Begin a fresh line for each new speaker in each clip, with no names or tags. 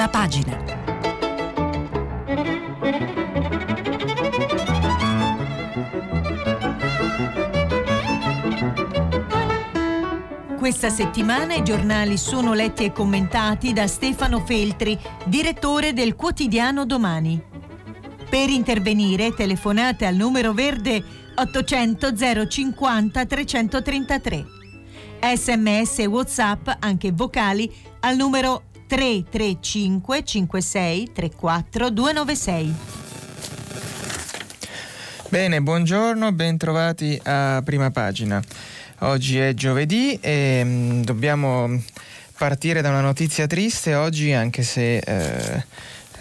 prima pagina. Questa settimana i giornali sono letti e commentati da Stefano Feltri, direttore del quotidiano Domani. Per intervenire telefonate al numero verde 800 050 333. Sms e WhatsApp, anche vocali, al numero 335 56 34 296.
Bene, buongiorno, bentrovati a prima pagina. Oggi è giovedì e mh, mm, dobbiamo partire da una notizia triste oggi, anche se eh,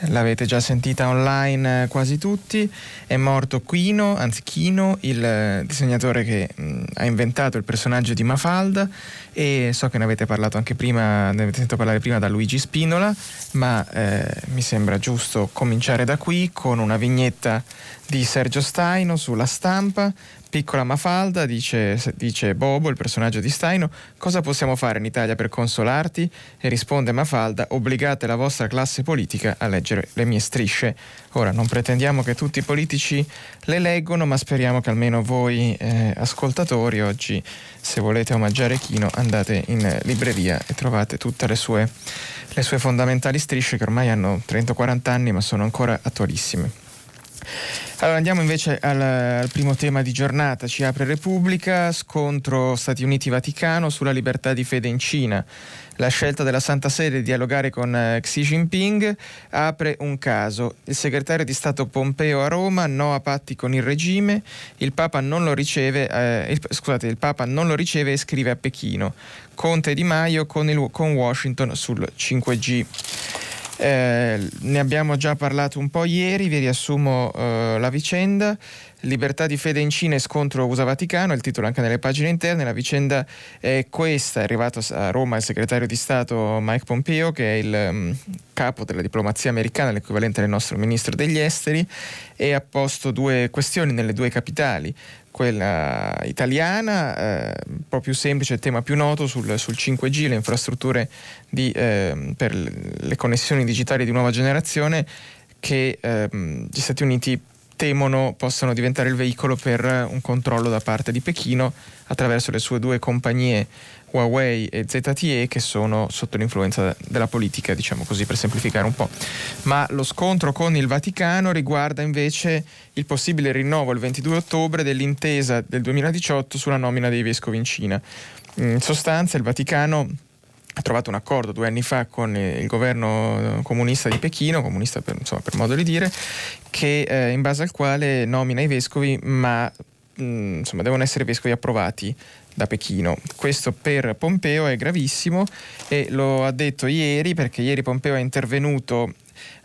l'avete già sentita online quasi tutti. È morto Quino, anzi Chino, il eh, disegnatore che mh, mm, ha inventato il personaggio di Mafalda e so che ne avete parlato anche prima, ne avete sentito parlare prima da Luigi Spinola, ma eh, mi sembra giusto cominciare da qui con una vignetta di Sergio Staino sulla stampa Piccola Mafalda, dice, dice, Bobo, il personaggio di Staino, cosa possiamo fare in Italia per consolarti? E risponde Mafalda, obbligate la vostra classe politica a leggere le mie strisce. Ora, non pretendiamo che tutti i politici le leggono, ma speriamo che almeno voi eh, ascoltatori oggi, se volete omaggiare Chino, andate in libreria e trovate tutte le sue, le sue fondamentali strisce che ormai hanno 30-40 anni, ma sono ancora attualissime. Allora andiamo invece al, al, primo tema di giornata, ci apre Repubblica, scontro Stati Uniti-Vaticano sulla libertà di fede in Cina. La scelta della Santa Sede di dialogare con eh, Xi Jinping apre un caso. Il segretario di Stato Pompeo a Roma, no a patti con il regime, il Papa non lo riceve, eh, il, scusate, il Papa non lo riceve e scrive a Pechino. Conte Di Maio con, il, con Washington sul 5G. Eh, ne abbiamo già parlato un po' ieri, vi riassumo eh, la vicenda. Libertà di fede in Cina e scontro USA-Vaticano, il titolo anche nelle pagine interne. La vicenda è questa: è arrivato a Roma il segretario di Stato Mike Pompeo, che è il um, capo della diplomazia americana, l'equivalente del nostro ministro degli esteri, e ha posto due questioni nelle due capitali quella italiana, eh, un po' più semplice, il tema più noto sul, sul 5G, le infrastrutture di, eh, per le connessioni digitali di nuova generazione che eh, gli Stati Uniti temono possano diventare il veicolo per un controllo da parte di Pechino attraverso le sue due compagnie Huawei e ZTE che sono sotto l'influenza della politica, diciamo così per semplificare un po'. Ma lo scontro con il Vaticano riguarda invece il possibile rinnovo il 22 ottobre dell'intesa del 2018 sulla nomina dei vescovi in Cina. In sostanza il Vaticano ha trovato un accordo due anni fa con il governo comunista di Pechino, comunista per, insomma, per modo di dire, che, eh, in base al quale nomina i vescovi, ma mh, mm, insomma, devono essere vescovi approvati da Pechino. Questo per Pompeo è gravissimo e lo ha detto ieri perché ieri Pompeo è intervenuto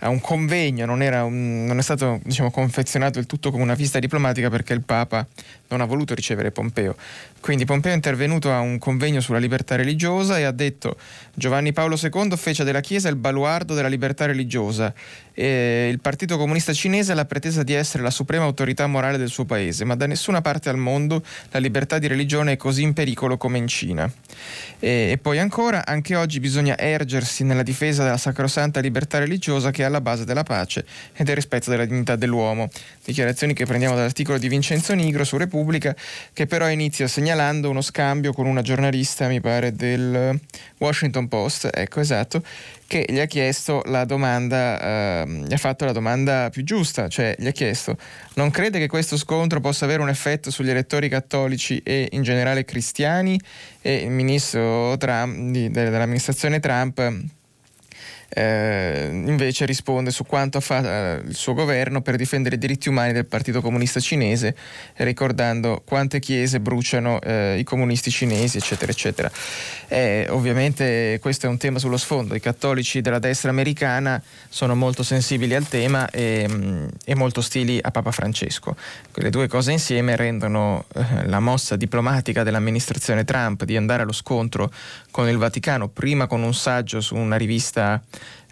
a un convegno, non, un, non è stato diciamo, confezionato il tutto come una visita diplomatica perché il Papa non ha voluto ricevere Pompeo. Quindi Pompeo è intervenuto a un convegno sulla libertà religiosa e ha detto Giovanni Paolo II fece della Chiesa il baluardo della libertà religiosa e il Partito Comunista Cinese ha la pretesa di essere la suprema autorità morale del suo paese, ma da nessuna parte al mondo la libertà di religione è così in pericolo come in Cina. E, e poi ancora, anche oggi bisogna ergersi nella difesa della sacrosanta libertà religiosa che è alla base della pace e del rispetto della dignità dell'uomo. Dichiarazioni che prendiamo dall'articolo di Vincenzo Nigro su Repubblica, che però inizia segnalando uno scambio con una giornalista, mi pare, del Washington Post, ecco esatto, che gli ha chiesto la domanda, eh, gli ha fatto la domanda più giusta, cioè gli ha chiesto: non crede che questo scontro possa avere un effetto sugli elettori cattolici e in generale cristiani? E il ministro Trump, di, dell'amministrazione Trump eh, invece risponde su quanto fa eh, il suo governo per difendere i diritti umani del Partito Comunista Cinese, ricordando quante chiese bruciano eh, i comunisti cinesi, eccetera, eccetera. Eh, ovviamente questo è un tema sullo sfondo, i cattolici della destra americana sono molto sensibili al tema e, mm, e molto ostili a Papa Francesco. Quelle due cose insieme rendono eh, la mossa diplomatica dell'amministrazione Trump di andare allo scontro con il Vaticano, prima con un saggio su una rivista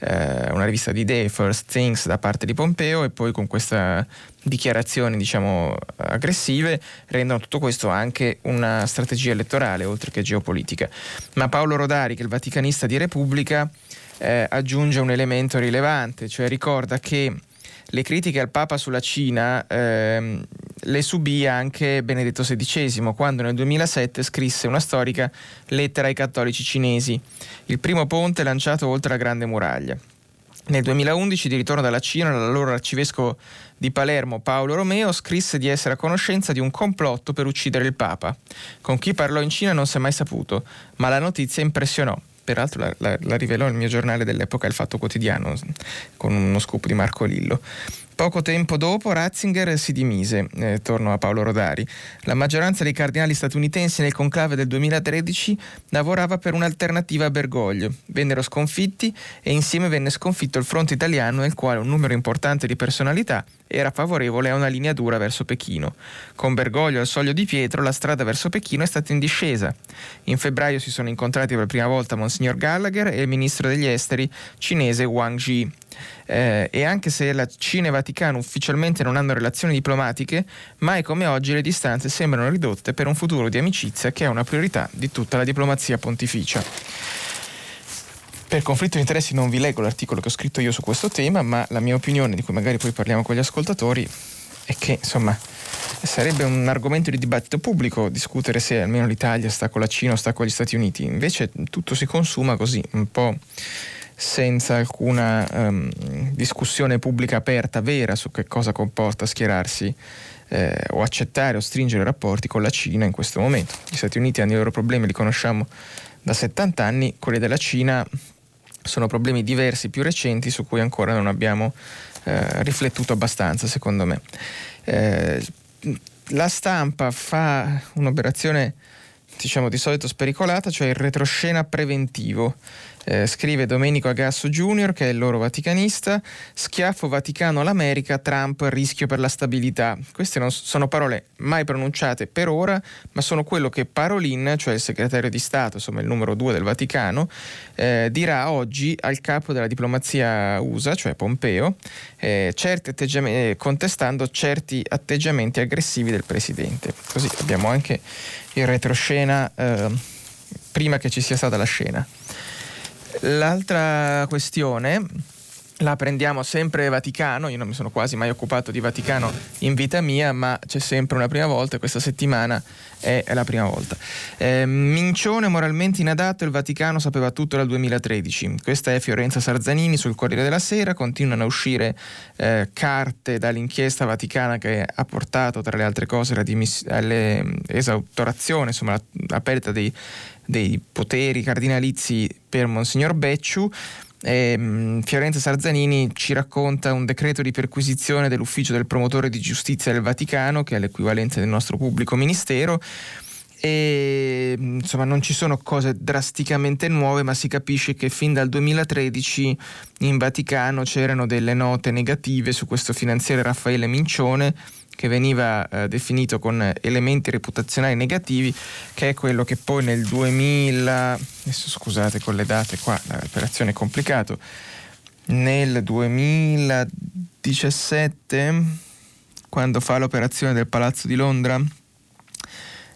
eh, una rivista di idee, First Things, da parte di Pompeo e poi con queste dichiarazioni diciamo aggressive rendono tutto questo anche una strategia elettorale oltre che geopolitica. Ma Paolo Rodari, che è il vaticanista di Repubblica, eh, aggiunge un elemento rilevante, cioè ricorda che le critiche al Papa sulla Cina ehm, le subì anche Benedetto XVI quando nel 2007 scrisse una storica lettera ai cattolici cinesi, il primo ponte lanciato oltre la Grande Muraglia. Nel 2011, di ritorno dalla Cina, l'allora arcivescovo di Palermo Paolo Romeo scrisse di essere a conoscenza di un complotto per uccidere il Papa. Con chi parlò in Cina non si è mai saputo, ma la notizia impressionò peraltro la, la, la, rivelò il mio giornale dell'epoca, Il Fatto Quotidiano, con uno scoop di Marco Lillo. Poco tempo dopo Ratzinger si dimise, eh, torno a Paolo Rodari. La maggioranza dei cardinali statunitensi nel conclave del 2013 lavorava per un'alternativa a Bergoglio. Vennero sconfitti e insieme venne sconfitto il fronte italiano nel quale un numero importante di personalità era favorevole a una linea dura verso Pechino. Con Bergoglio al soglio di Pietro la strada verso Pechino è stata in discesa. In febbraio si sono incontrati per la prima volta Monsignor Gallagher e il ministro degli esteri cinese Wang Yi. Eh, e anche se la Cina e Vaticano ufficialmente non hanno relazioni diplomatiche, mai come oggi le distanze sembrano ridotte per un futuro di amicizia che è una priorità di tutta la diplomazia pontificia. Per conflitto di interessi non vi leggo l'articolo che ho scritto io su questo tema, ma la mia opinione, di cui magari poi parliamo con gli ascoltatori, è che insomma sarebbe un argomento di dibattito pubblico discutere se almeno l'Italia sta con la Cina o sta con gli Stati Uniti. Invece tutto si consuma così, un po' senza alcuna um, discussione pubblica aperta, vera, su che cosa comporta schierarsi eh, o accettare o stringere rapporti con la Cina in questo momento. Gli Stati Uniti hanno i loro problemi, li conosciamo da 70 anni, quelli della Cina sono problemi diversi, più recenti, su cui ancora non abbiamo eh, riflettuto abbastanza, secondo me. Eh, la stampa fa un'operazione, diciamo, di solito spericolata, cioè il retroscena preventivo eh, scrive Domenico Agasso Jr., che è il loro vaticanista, schiaffo Vaticano all'America, Trump rischio per la stabilità. Queste non sono parole mai pronunciate per ora, ma sono quello che Parolin, cioè il segretario di Stato, insomma il numero due del Vaticano, eh, dirà oggi al capo della diplomazia USA, cioè Pompeo, eh, certi contestando certi atteggiamenti aggressivi del Presidente. Così abbiamo anche il retroscena eh, prima che ci sia stata la scena. L'altra questione la prendiamo sempre Vaticano, io non mi sono quasi mai occupato di Vaticano in vita mia, ma c'è sempre una prima volta e questa settimana è, la prima volta. Eh, Mincione moralmente inadatto, il Vaticano sapeva tutto dal 2013. Questa è Fiorenza Sarzanini sul Corriere della Sera, continuano a uscire eh, carte dall'inchiesta vaticana che ha portato tra le altre cose all'esautorazione, insomma la, la perdita dei dei poteri cardinalizi per Monsignor Becciu. E, um, Fiorenza Sarzanini ci racconta un decreto di perquisizione dell'ufficio del promotore di giustizia del Vaticano, che è l'equivalente del nostro pubblico ministero. E insomma, non ci sono cose drasticamente nuove, ma si capisce che fin dal 2013 in Vaticano c'erano delle note negative su questo finanziere Raffaele Mincione che veniva eh, definito con elementi reputazionali negativi, che è quello che poi nel 2000, adesso scusate con le date qua, l'operazione è complicato, nel 2017, quando fa l'operazione del Palazzo di Londra,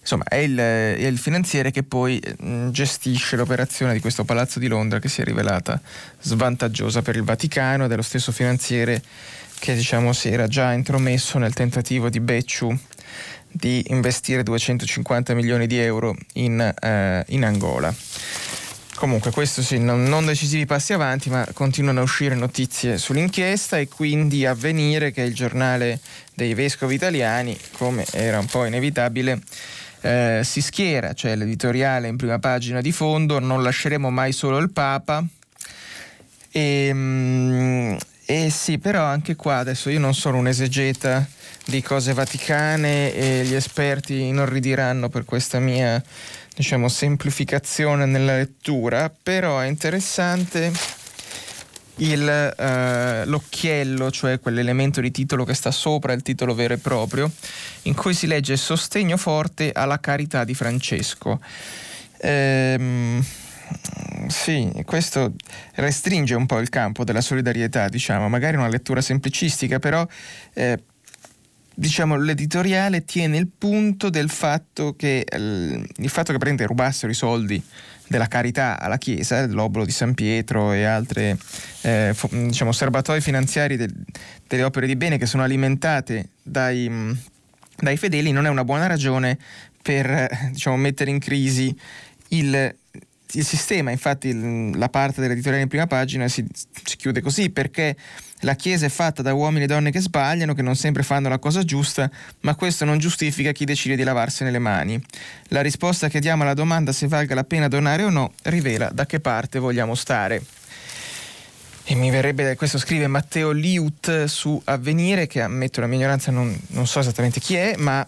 insomma è il, è il, finanziere che poi mm, gestisce l'operazione di questo Palazzo di Londra che si è rivelata svantaggiosa per il Vaticano ed è lo stesso finanziere che diciamo, si era già intromesso nel tentativo di Becciu di investire 250 milioni di euro in, eh, in Angola. Comunque, questo sì, non, non, decisivi passi avanti, ma continuano a uscire notizie sull'inchiesta e quindi avvenire che il giornale dei vescovi italiani, come era un po' inevitabile, eh, si schiera, cioè l'editoriale in prima pagina di fondo, non lasceremo mai solo il Papa. E, mm, eh sì, però anche qua adesso io non sono un esegeta di cose vaticane e gli esperti inorridiranno per questa mia, diciamo, semplificazione nella lettura, però è interessante il, uh, l'occhiello, cioè quell'elemento di titolo che sta sopra il titolo vero e proprio, in cui si legge sostegno forte alla carità di Francesco. Ehm, sì, questo restringe un po' il campo della solidarietà, diciamo, magari una lettura semplicistica, però eh, diciamo, l'editoriale tiene il punto del fatto che il, il fatto che prende rubassero i soldi della carità alla Chiesa, l'obolo di San Pietro e altri eh, diciamo, serbatoi finanziari del, delle opere di bene che sono alimentate dai, dai fedeli, non è una buona ragione per diciamo, mettere in crisi il, il sistema. Infatti la parte dell'editoriale in prima pagina si, si chiude così perché la Chiesa è fatta da uomini e donne che sbagliano, che non sempre fanno la cosa giusta, ma questo non giustifica chi decide di lavarsene le mani. La risposta che diamo alla domanda se valga la pena donare o no rivela da che parte vogliamo stare. E mi verrebbe, questo scrive Matteo Liut su Avvenire, che ammetto la mia ignoranza, non, non so esattamente chi è, ma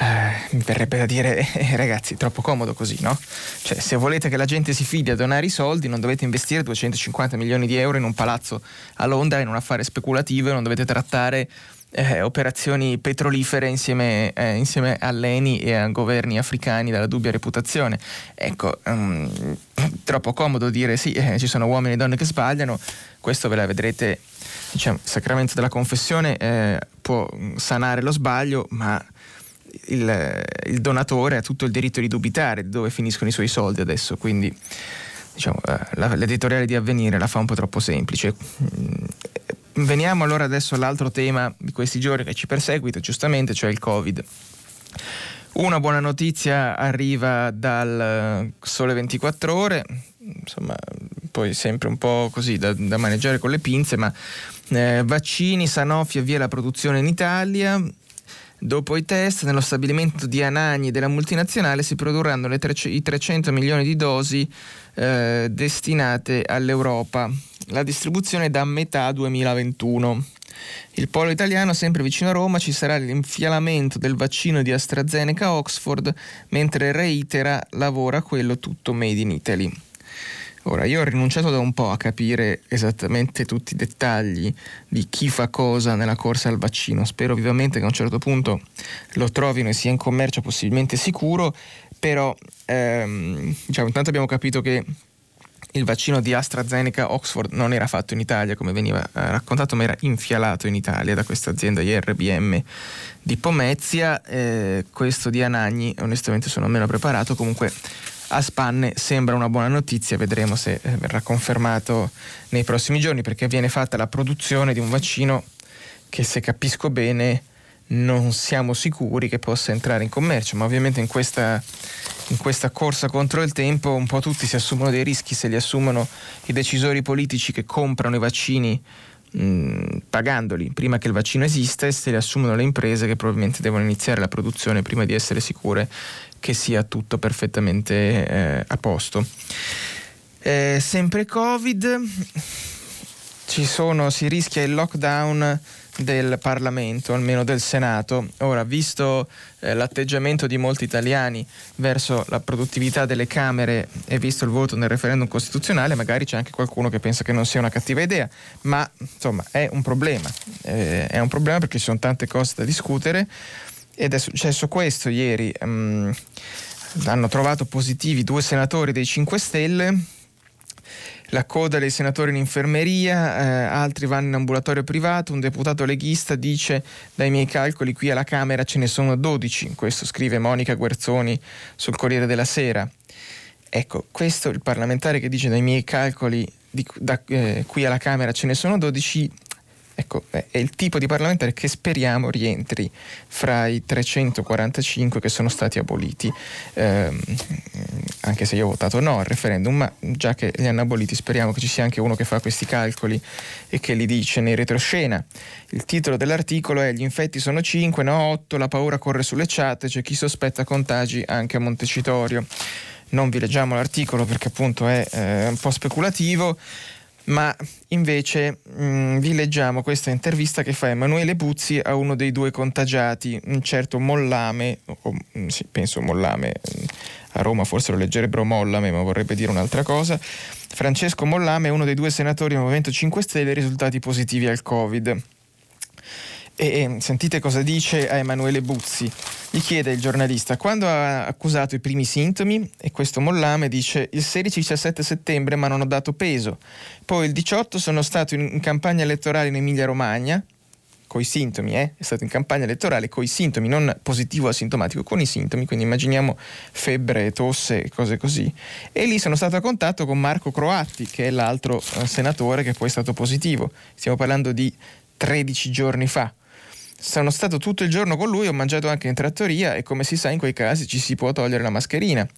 eh, mi verrebbe da dire, eh, ragazzi, troppo comodo così, no? Cioè, se volete che la gente si fidi a donare i soldi, non dovete investire 250 milioni di euro in un palazzo a Londra, in un affare speculativo, non dovete trattare eh, operazioni petrolifere insieme, eh, insieme all'ENI e a governi africani dalla dubbia reputazione. Ecco, um, troppo comodo dire sì, eh, ci sono uomini e donne che sbagliano, questo ve la vedrete, diciamo, il sacramento della confessione eh, può sanare lo sbaglio, ma il, il, donatore ha tutto il diritto di dubitare di dove finiscono i suoi soldi adesso, quindi diciamo, eh, la, l'editoriale di Avvenire la fa un po' troppo semplice. Mm, veniamo allora adesso all'altro tema di questi giorni che ci perseguita, giustamente, cioè il Covid. Una buona notizia arriva dal Sole 24 ore, insomma, poi sempre un po' così da, da maneggiare con le pinze, ma eh, vaccini, Sanofi avvia la produzione in Italia, Dopo i test, nello stabilimento di Anagni della multinazionale si produrranno tre, i 300 milioni di dosi eh, destinate all'Europa. La distribuzione è da metà 2021. Il polo italiano, sempre vicino a Roma, ci sarà l'infialamento del vaccino di AstraZeneca Oxford, mentre Reitera lavora quello tutto made in Italy. Ora, io ho rinunciato da un po' a capire esattamente tutti i dettagli di chi fa cosa nella corsa al vaccino. Spero vivamente che a un certo punto lo trovino e sia in commercio possibilmente sicuro, però ehm, diciamo, intanto abbiamo capito che il vaccino di AstraZeneca Oxford non era fatto in Italia come veniva eh, raccontato, ma era infialato in Italia da questa azienda IRBM di Pomezia. Eh, questo di Anagni, onestamente sono meno preparato, comunque a spanne sembra una buona notizia, vedremo se eh, verrà confermato nei prossimi giorni perché viene fatta la produzione di un vaccino che se capisco bene non siamo sicuri che possa entrare in commercio, ma ovviamente in questa, in questa corsa contro il tempo un po' tutti si assumono dei rischi, se li assumono i decisori politici che comprano i vaccini mh, pagandoli prima che il vaccino esista e se li assumono le imprese che probabilmente devono iniziare la produzione prima di essere sicure che sia tutto perfettamente eh, a posto. Eh, sempre Covid, sono, si rischia il lockdown del Parlamento, almeno del Senato. Ora, visto eh, l'atteggiamento di molti italiani verso la produttività delle Camere e visto il voto nel referendum costituzionale, magari c'è anche qualcuno che pensa che non sia una cattiva idea, ma insomma è un problema. Eh, è un problema perché ci sono tante cose da discutere ed è successo questo ieri. Um, hanno trovato positivi due senatori dei 5 Stelle, la coda dei senatori in infermeria, eh, altri vanno in ambulatorio privato, un deputato leghista dice dai miei calcoli qui alla Camera ce ne sono 12, questo scrive Monica Guerzoni sul Corriere della Sera. Ecco, questo il parlamentare che dice dai miei calcoli di, da, eh, qui alla Camera ce ne sono 12 Ecco, è il tipo di parlamentare che speriamo rientri fra i 345 che sono stati aboliti, ehm, anche se io ho votato no al referendum, ma già che li hanno aboliti speriamo che ci sia anche uno che fa questi calcoli e che li dice nei retroscena. Il titolo dell'articolo è Gli infetti sono 5, no 8, la paura corre sulle chat, c'è chi sospetta contagi anche a Montecitorio. Non vi leggiamo l'articolo perché appunto è eh, un po' speculativo ma invece mh, mm, vi leggiamo questa intervista che fa Emanuele Buzzi a uno dei due contagiati, un certo Mollame, o, mm, sì, penso Mollame, mm, a Roma forse lo leggerebbero Mollame, ma vorrebbe dire un'altra cosa. Francesco Mollame è uno dei due senatori del Movimento 5 Stelle risultati positivi al Covid. E sentite cosa dice a Emanuele Buzzi. Gli chiede il giornalista, quando ha accusato i primi sintomi, e questo Mollame dice il 16-17 settembre ma non ho dato peso. Poi il 18 sono stato in campagna elettorale in Emilia Romagna, con i sintomi, eh? è stato in campagna elettorale con i sintomi, non positivo asintomatico, con i sintomi, quindi immaginiamo febbre, tosse e cose così. E lì sono stato a contatto con Marco Croatti, che è l'altro eh, senatore che poi è stato positivo. Stiamo parlando di 13 giorni fa sono stato tutto il giorno con lui, ho mangiato anche in trattoria e come si sa in quei casi ci si può togliere la mascherina.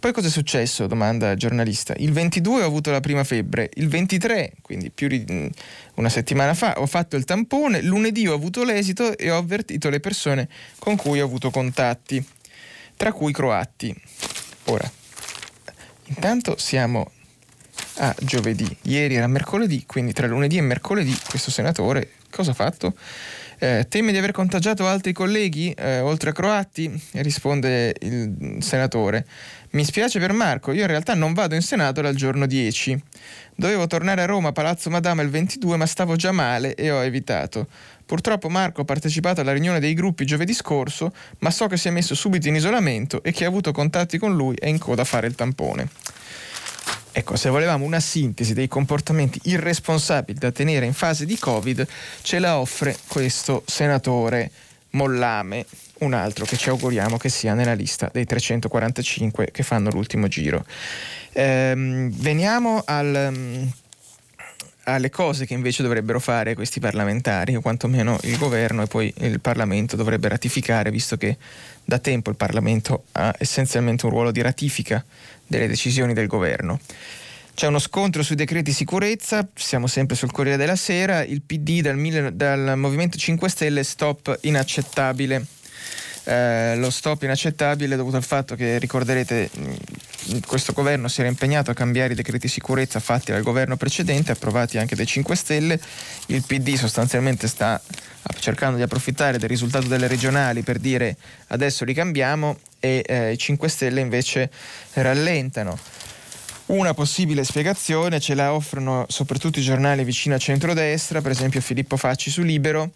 Poi cosa è successo? domanda il giornalista. Il 22 ho avuto la prima febbre, il 23, quindi più di mm, una settimana fa, ho fatto il tampone, lunedì ho avuto l'esito e ho avvertito le persone con cui ho avuto contatti, tra cui croati. Ora, intanto siamo a giovedì, ieri era mercoledì, quindi tra lunedì e mercoledì questo senatore cosa ha fatto? Eh, teme di aver contagiato altri colleghi, eh, oltre a croati? Risponde il senatore. Mi spiace per Marco, io in realtà non vado in Senato dal giorno 10. Dovevo tornare a Roma, Palazzo Madama il 22, ma stavo già male e ho evitato. Purtroppo Marco ha partecipato alla riunione dei gruppi giovedì scorso, ma so che si è messo subito in isolamento e che ha avuto contatti con lui è in coda a fare il tampone. Ecco, se volevamo una sintesi dei comportamenti irresponsabili da tenere in fase di Covid, ce la offre questo senatore Mollame, un altro che ci auguriamo che sia nella lista dei 345 che fanno l'ultimo giro. Ehm, veniamo al, alle cose che invece dovrebbero fare questi parlamentari, o quantomeno il governo e poi il Parlamento dovrebbe ratificare, visto che da tempo il Parlamento ha essenzialmente un ruolo di ratifica delle decisioni del governo. C'è uno scontro sui decreti sicurezza, siamo sempre sul Corriere della Sera, il PD dal, dal Movimento 5 Stelle stop inaccettabile. Eh, lo stop inaccettabile dovuto al fatto che ricorderete questo governo si era impegnato a cambiare i decreti sicurezza fatti dal governo precedente, approvati anche dai 5 Stelle. Il PD sostanzialmente sta cercando di approfittare del risultato delle regionali per dire adesso li cambiamo e eh, i 5 Stelle invece rallentano. Una possibile spiegazione ce la offrono soprattutto i giornali vicino a centrodestra, per esempio Filippo Facci su Libero.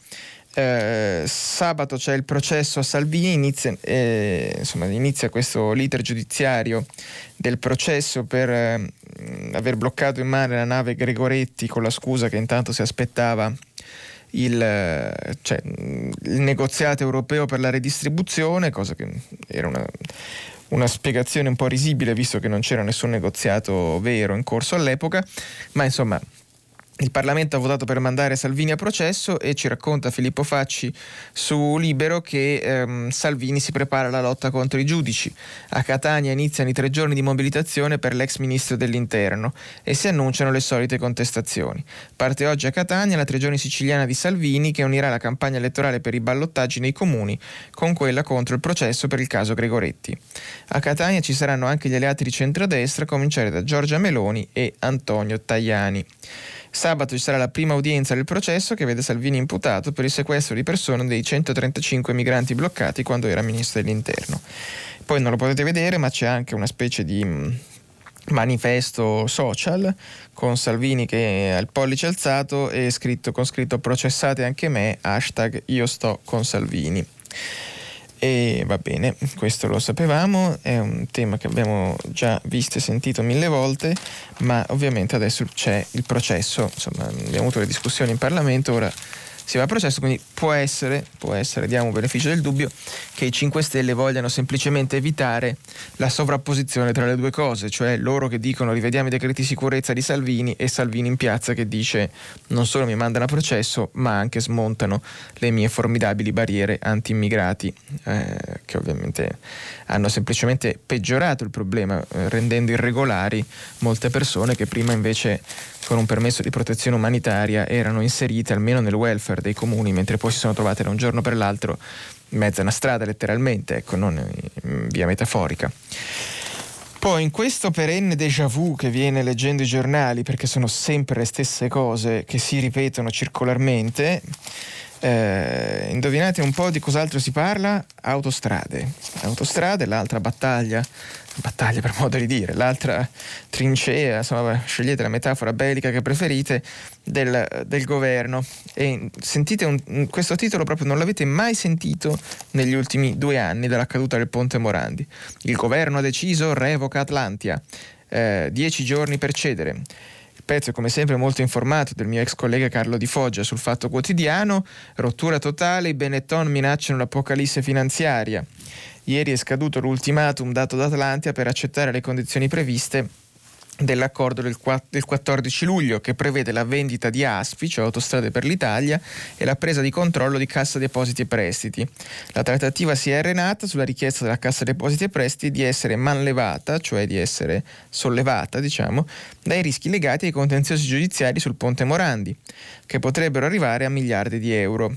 Eh, sabato c'è il processo a Salvini, inizia, eh, insomma, inizia questo l'iter giudiziario del processo per eh, aver bloccato in mare la nave Gregoretti con la scusa che intanto si aspettava il, cioè, il negoziato europeo per la redistribuzione, cosa che era una una spiegazione un po' risibile visto che non c'era nessun negoziato vero in corso all'epoca, ma insomma il Parlamento ha votato per mandare Salvini a processo e ci racconta Filippo Facci su Libero che ehm, Salvini si prepara alla lotta contro i giudici. A Catania iniziano i tre giorni di mobilitazione per l'ex ministro dell'Interno e si annunciano le solite contestazioni. Parte oggi a Catania la tre giorni siciliana di Salvini che unirà la campagna elettorale per i ballottaggi nei comuni con quella contro il processo per il caso Gregoretti. A Catania ci saranno anche gli alleati di centrodestra, a cominciare da Giorgia Meloni e Antonio Tajani. Sabato ci sarà la prima udienza del processo che vede Salvini imputato per il sequestro di persone dei 135 migranti bloccati quando era ministro dell'interno. Poi non lo potete vedere, ma c'è anche una specie di mm, manifesto social con Salvini che ha il pollice alzato e scritto, con scritto processate anche me, hashtag io sto con Salvini. E va bene, questo lo sapevamo, è un tema che abbiamo già visto e sentito mille volte, ma ovviamente adesso c'è il processo, insomma abbiamo avuto le discussioni in Parlamento, ora si va a processo, quindi può essere, può essere, diamo beneficio del dubbio, che i 5 Stelle vogliano semplicemente evitare la sovrapposizione tra le due cose, cioè loro che dicono rivediamo i decreti di sicurezza di Salvini e Salvini in piazza che dice non solo mi mandano a processo, ma anche smontano le mie formidabili barriere anti-immigrati, eh, che ovviamente hanno semplicemente peggiorato il problema, eh, rendendo irregolari molte persone che prima invece con un permesso di protezione umanitaria erano inserite almeno nel welfare dei comuni, mentre poi si sono trovate da un giorno per l'altro in mezzo a una strada letteralmente, ecco, non in via metaforica. Poi in questo perenne déjà vu che viene leggendo i giornali, perché sono sempre le stesse cose che si ripetono circolarmente, eh, indovinate un po' di cos'altro si parla? Autostrade. Autostrade, l'altra battaglia battaglia per modo di dire, l'altra trincea, insomma, scegliete la metafora bellica che preferite, del, del governo. E sentite un, questo titolo proprio non l'avete mai sentito negli ultimi due anni dalla caduta del ponte Morandi. Il governo ha deciso revoca Atlantia, eh, dieci giorni per cedere. Pezzo come sempre molto informato del mio ex collega Carlo Di Foggia sul Fatto Quotidiano, rottura totale, i Benetton minacciano l'apocalisse finanziaria. Ieri è scaduto l'ultimatum dato da Atlantia per accettare le condizioni previste dell'accordo del 14 luglio che prevede la vendita di ASPI, cioè Autostrade per l'Italia, e la presa di controllo di Cassa Depositi e Prestiti. La trattativa si è arenata sulla richiesta della Cassa Depositi e Prestiti di essere manlevata, cioè di essere sollevata, diciamo, dai rischi legati ai contenziosi giudiziari sul Ponte Morandi, che potrebbero arrivare a miliardi di euro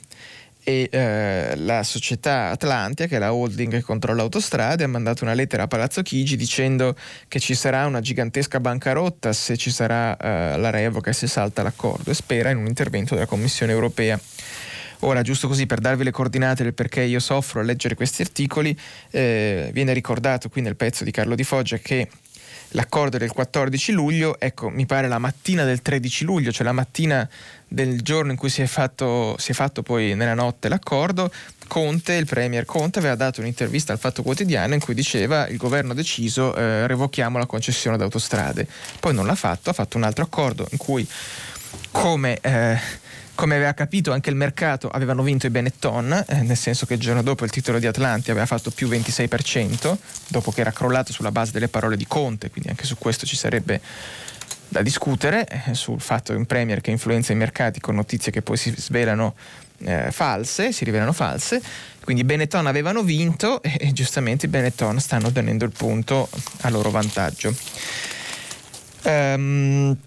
e eh, la società Atlantia, che è la holding che controlla autostrade, ha mandato una lettera a Palazzo Chigi dicendo che ci sarà una gigantesca bancarotta se ci sarà eh, la revoca e se salta l'accordo e spera in un intervento della Commissione europea. Ora, giusto così per darvi le coordinate del perché io soffro a leggere questi articoli, eh, viene ricordato qui nel pezzo di Carlo Di Foggia che l'accordo del 14 luglio, ecco, mi pare la mattina del 13 luglio, cioè la mattina del giorno in cui si è fatto, si è fatto poi nella notte l'accordo, Conte, il premier Conte, aveva dato un'intervista al Fatto Quotidiano in cui diceva il governo ha deciso eh, revochiamo la concessione d'autostrade. Poi non l'ha fatto, ha fatto un altro accordo in cui come... Eh, come aveva capito anche il mercato avevano vinto i Benetton, eh, nel senso che il giorno dopo il titolo di Atlanti aveva fatto più 26%, dopo che era crollato sulla base delle parole di Conte, quindi anche su questo ci sarebbe da discutere, eh, sul fatto che un Premier che influenza i mercati con notizie che poi si svelano eh, false, si rivelano false, quindi Benetton avevano vinto e, e giustamente i Benetton stanno tenendo il punto a loro vantaggio. Um,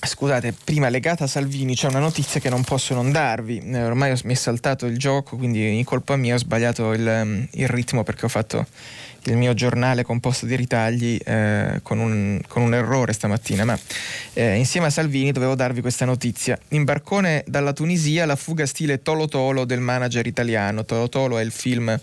Scusate, prima legata a Salvini c'è una notizia che non posso non darvi. Eh, ormai mi è saltato il gioco, quindi in colpa mia ho sbagliato il, il ritmo perché ho fatto il mio giornale composto di ritagli eh, con, un, con, un, errore stamattina. Ma eh, insieme a Salvini dovevo darvi questa notizia. In barcone dalla Tunisia la fuga stile Tolo Tolo del manager italiano. Tolo Tolo è il film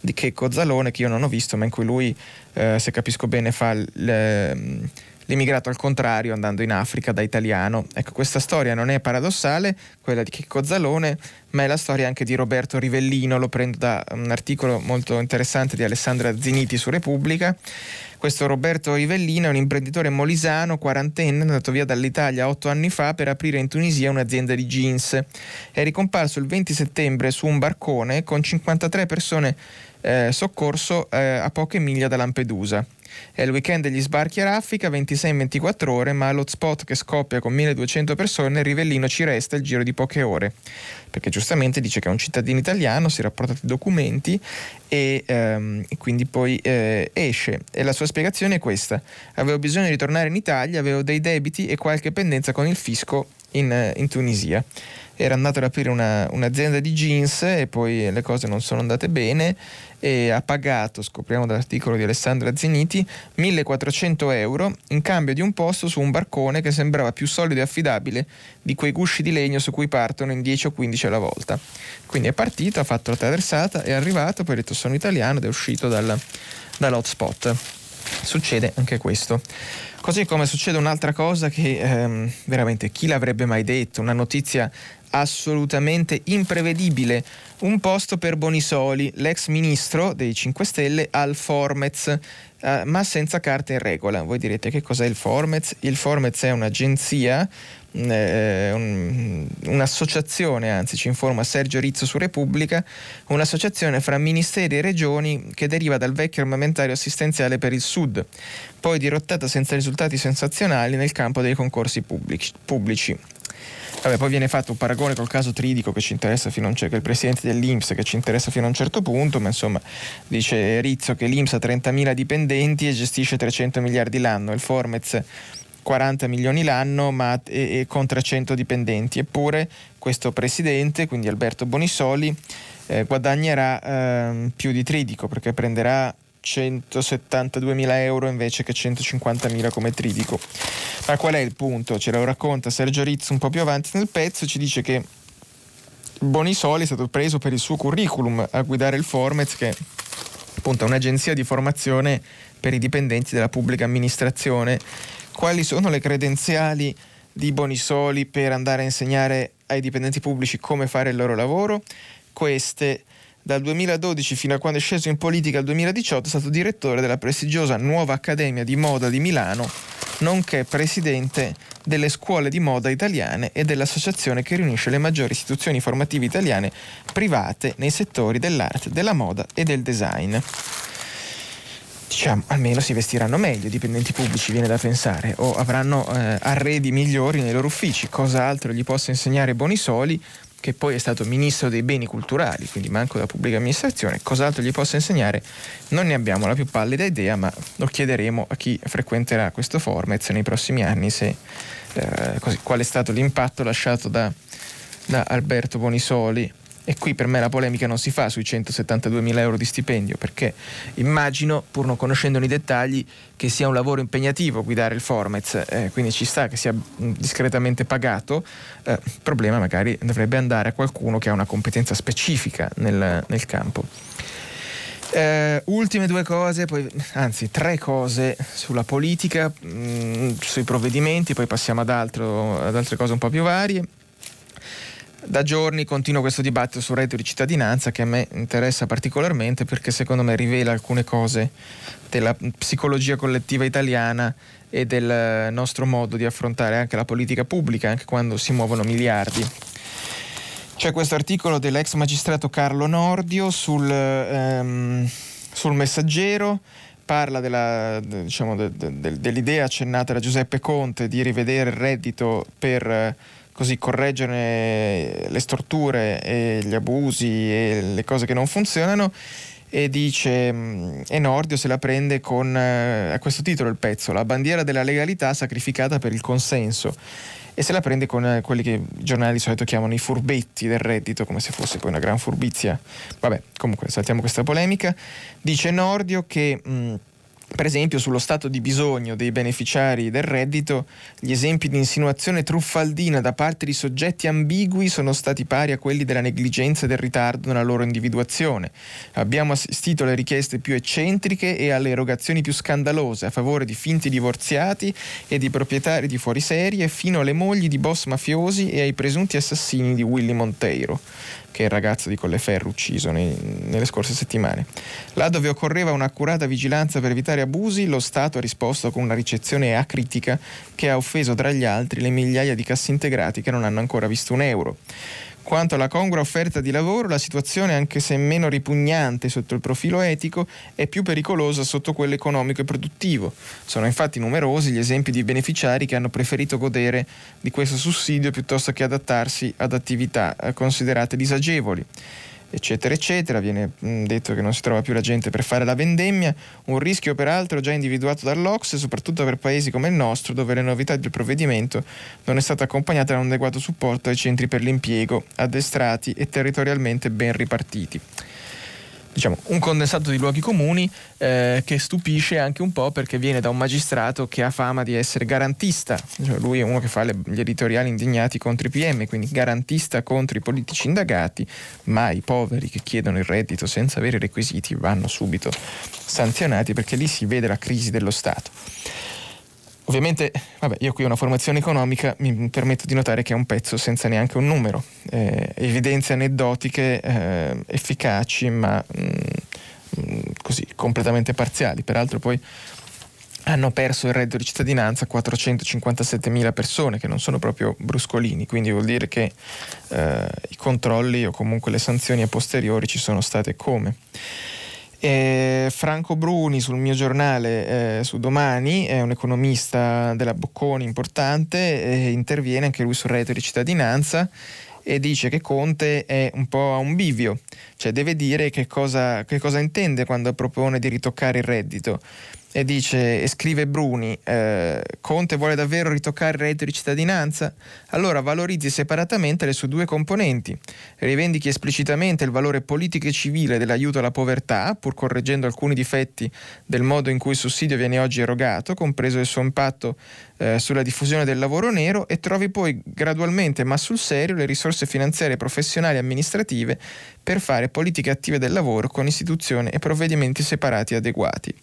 di Checco Zalone che io non ho visto, ma in cui lui, eh, se capisco bene, fa. Le, l'immigrato al contrario andando in Africa da italiano. Ecco, questa storia non è paradossale, quella di Chicco Zalone, ma è la storia anche di Roberto Rivellino, lo prendo da un articolo molto interessante di Alessandra Ziniti su Repubblica. Questo Roberto Rivellino è un imprenditore molisano, quarantenne, andato via dall'Italia otto anni fa per aprire in Tunisia un'azienda di jeans. È ricomparso il 20 settembre su un barcone con 53 persone eh, soccorso eh, a poche miglia da Lampedusa. È il weekend degli sbarchi a raffica, 26-24 ore, ma all'hotspot che scoppia con 1200 persone, Rivellino ci resta il giro di poche ore. Perché giustamente dice che è un cittadino italiano, si era portato i documenti e, ehm, quindi poi eh, esce. E la sua spiegazione è questa: avevo bisogno di tornare in Italia, avevo dei debiti e qualche pendenza con il fisco in, in Tunisia era andato ad aprire una, un'azienda di jeans e poi le cose non sono andate bene e ha pagato, scopriamo dall'articolo di Alessandra Ziniti, 1400 euro in cambio di un posto su un barcone che sembrava più solido e affidabile di quei gusci di legno su cui partono in 10 o 15 alla volta. Quindi è partito, ha fatto la traversata, è arrivato, poi ha detto sono italiano ed è uscito dal, dall'hotspot. Succede anche questo. Così come succede un'altra cosa che ehm, veramente chi l'avrebbe mai detto, una notizia assolutamente imprevedibile. Un posto per Bonisoli, l'ex ministro dei 5 Stelle al Formez, eh, ma senza carte in regola. Voi direte che cos'è il Formez? Il Formez è un'agenzia, eh, un, un'associazione, anzi ci informa Sergio Rizzo su Repubblica, un'associazione fra ministeri e regioni che deriva dal vecchio armamentario assistenziale per il Sud, poi dirottata senza risultati sensazionali nel campo dei concorsi pubblici. pubblici. Vabbè, poi viene fatto un paragone col caso Tridico che ci interessa fino a un certo, il presidente dell'Inps che ci interessa fino a un certo punto, ma insomma dice Rizzo che l'Inps ha 30.000 dipendenti e gestisce 300 miliardi l'anno, il Formez 40 milioni l'anno ma, e, e con 300 dipendenti, eppure questo presidente, quindi Alberto Bonisoli, eh, guadagnerà eh, più di Tridico perché prenderà 172.000 euro invece che 150.000 come tridico. Ma qual è il punto? Ce lo racconta Sergio Rizzo un po' più avanti nel pezzo, ci dice che Bonisoli è stato preso per il suo curriculum a guidare il Formez che appunto un'agenzia di formazione per i dipendenti della pubblica amministrazione. Quali sono le credenziali di Bonisoli per andare a insegnare ai dipendenti pubblici come fare il loro lavoro? Queste dal 2012 fino a quando è sceso in politica al 2018 è stato direttore della prestigiosa Nuova Accademia di Moda di Milano, nonché presidente delle scuole di moda italiane e dell'associazione che riunisce le maggiori istituzioni formative italiane private nei settori dell'arte, della moda e del design. Diciamo, almeno si vestiranno meglio i dipendenti pubblici, viene da pensare, o avranno eh, arredi migliori nei loro uffici, cosa altro gli possa insegnare Bonisoli che poi è stato ministro dei beni culturali, quindi manco della pubblica amministrazione, cos'altro gli possa insegnare? Non ne abbiamo la più pallida idea, ma lo chiederemo a chi frequenterà questo Formez nei prossimi anni se, eh, così, qual è stato l'impatto lasciato da, da Alberto Bonisoli e qui per me la polemica non si fa sui 172 mila euro di stipendio, perché immagino, pur non conoscendone i dettagli, che sia un lavoro impegnativo guidare il Formez, eh, quindi ci sta che sia mm, discretamente pagato. Eh, il problema magari dovrebbe andare a qualcuno che ha una competenza specifica nel, nel campo. Eh, ultime due cose, poi, anzi tre cose sulla politica, mh, mm, sui provvedimenti, poi passiamo ad, altro, ad altre cose un po' più varie. Da giorni continua questo dibattito sul reddito di cittadinanza che a me interessa particolarmente perché secondo me rivela alcune cose della psicologia collettiva italiana e del nostro modo di affrontare anche la politica pubblica, anche quando si muovono miliardi. C'è questo articolo dell'ex magistrato Carlo Nordio sul, ehm, sul messaggero parla della, diciamo, de, de, dell'idea accennata da Giuseppe Conte di rivedere il reddito per così correggere le storture e gli abusi e le cose che non funzionano e dice mm, Enordio se la prende con eh, a questo titolo il pezzo la bandiera della legalità sacrificata per il consenso e se la prende con eh, quelli che i giornali di solito chiamano i furbetti del reddito come se fosse poi una gran furbizia. Vabbè comunque saltiamo questa polemica. Dice Nordio che mh, mm, per esempio sullo stato di bisogno dei beneficiari del reddito, gli esempi di insinuazione truffaldina da parte di soggetti ambigui sono stati pari a quelli della negligenza e del ritardo nella loro individuazione. Abbiamo assistito alle richieste più eccentriche e alle erogazioni più scandalose a favore di finti divorziati e di proprietari di fuoriserie fino alle mogli di boss mafiosi e ai presunti assassini di Willy Monteiro che è il ragazzo di Colleferro ucciso nei, nelle scorse settimane. Là dove occorreva un'accurata vigilanza per evitare abusi, lo Stato ha risposto con una ricezione acritica che ha offeso tra gli altri le migliaia di cassintegrati che non hanno ancora visto un euro. Quanto alla congrua offerta di lavoro, la situazione, anche se meno ripugnante sotto il profilo etico, è più pericolosa sotto quello economico e produttivo. Sono infatti numerosi gli esempi di beneficiari che hanno preferito godere di questo sussidio piuttosto che adattarsi ad attività eh, considerate disagevoli eccetera, eccetera. Viene mm, detto che non si trova più la gente per fare la vendemmia, un rischio peraltro già individuato dall'Ox, soprattutto per paesi come il nostro, dove le novità del provvedimento non è stata accompagnata da un adeguato supporto ai centri per l'impiego, addestrati e territorialmente ben ripartiti diciamo, un condensato di luoghi comuni eh, che stupisce anche un po' perché viene da un magistrato che ha fama di essere garantista, cioè, lui è uno che fa le, gli editoriali indignati contro i PM, quindi garantista contro i politici indagati, ma i poveri che chiedono il reddito senza avere requisiti vanno subito sanzionati perché lì si vede la crisi dello Stato. Ovviamente, vabbè, io qui ho una formazione economica, mi permetto di notare che è un pezzo senza neanche un numero, eh, evidenze aneddotiche eh, efficaci ma mh, mm, mm, così completamente parziali. Peraltro poi hanno perso il reddito di cittadinanza 457 mila persone che non sono proprio bruscolini, quindi vuol dire che eh, i controlli o comunque le sanzioni a posteriori ci sono state come. E Franco Bruni sul mio giornale eh, su domani è un economista della Bocconi importante e interviene anche lui sul reddito di cittadinanza e dice che Conte è un po' a un bivio, cioè deve dire che cosa, che cosa intende quando propone di ritoccare il reddito. E dice e scrive Bruni eh, Conte vuole davvero ritoccare il reddito di cittadinanza? Allora valorizzi separatamente le sue due componenti. Rivendichi esplicitamente il valore politico e civile dell'aiuto alla povertà pur correggendo alcuni difetti del modo in cui il sussidio viene oggi erogato compreso il suo impatto eh, sulla diffusione del lavoro nero e trovi poi gradualmente ma sul serio le risorse finanziarie professionali e amministrative per fare politiche attive del lavoro con istituzioni e provvedimenti separati adeguati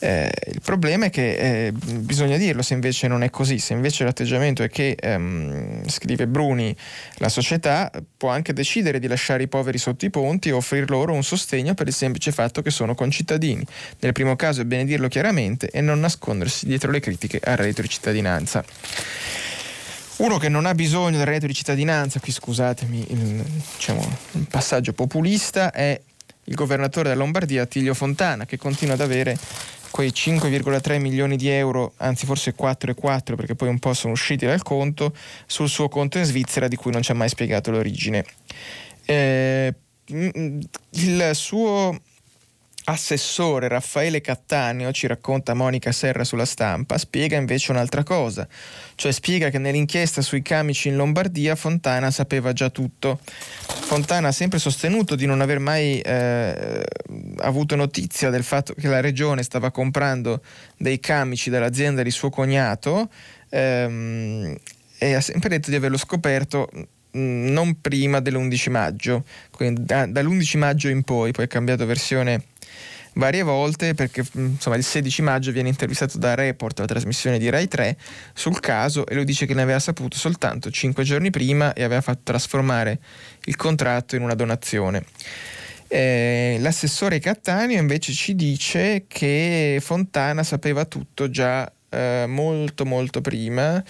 eh, il problema è che eh, bisogna dirlo se invece non è così, se invece l'atteggiamento è che, ehm, scrive Bruni, la società può anche decidere di lasciare i poveri sotto i ponti e offrir loro un sostegno per il semplice fatto che sono concittadini. Nel primo caso è bene dirlo chiaramente e non nascondersi dietro le critiche al reddito di cittadinanza. Uno che non ha bisogno del reddito di cittadinanza, qui scusatemi il, diciamo, passaggio populista, è il governatore della Lombardia Attilio Fontana, che continua ad avere quei 5,3 milioni di euro, anzi forse 4,4 perché poi un po' sono usciti dal conto, sul suo conto in Svizzera di cui non ci ha mai spiegato l'origine. Eh, il suo assessore Raffaele Cattaneo, ci racconta Monica Serra sulla stampa, spiega invece un'altra cosa, cioè spiega che nell'inchiesta sui camici in Lombardia Fontana sapeva già tutto. Fontana ha sempre sostenuto di non aver mai eh, avuto notizia del fatto che la regione stava comprando dei camici dall'azienda di suo cognato ehm, e ha sempre detto di averlo scoperto mm, non prima dell'11 maggio, quindi da, dall'11 maggio in poi, poi ha cambiato versione varie volte perché mm, insomma, il 16 maggio viene intervistato da Report, la trasmissione di Rai 3, sul caso e lui dice che ne aveva saputo soltanto 5 giorni prima e aveva fatto trasformare il contratto in una donazione. Eh, l'assessore Cattaneo invece ci dice che Fontana sapeva tutto già eh, molto molto prima,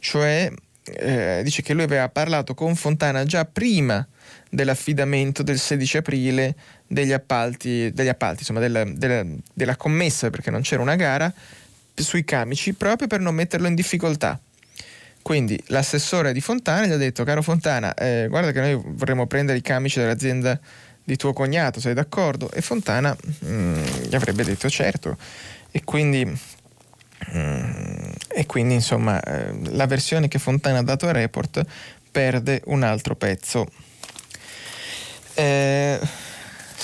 cioè eh, dice che lui aveva parlato con Fontana già prima dell'affidamento del 16 aprile degli appalti, degli appalti insomma, della, della, della commessa, perché non c'era una gara, sui camici, proprio per non metterlo in difficoltà. Quindi l'assessore di Fontana gli ha detto, caro Fontana, eh, guarda che noi vorremmo prendere i camici dell'azienda di tuo cognato, sei d'accordo? E Fontana mm, gli avrebbe detto certo. E quindi, mm, e quindi insomma, eh, la versione che Fontana ha dato a Report perde un altro pezzo. Eh,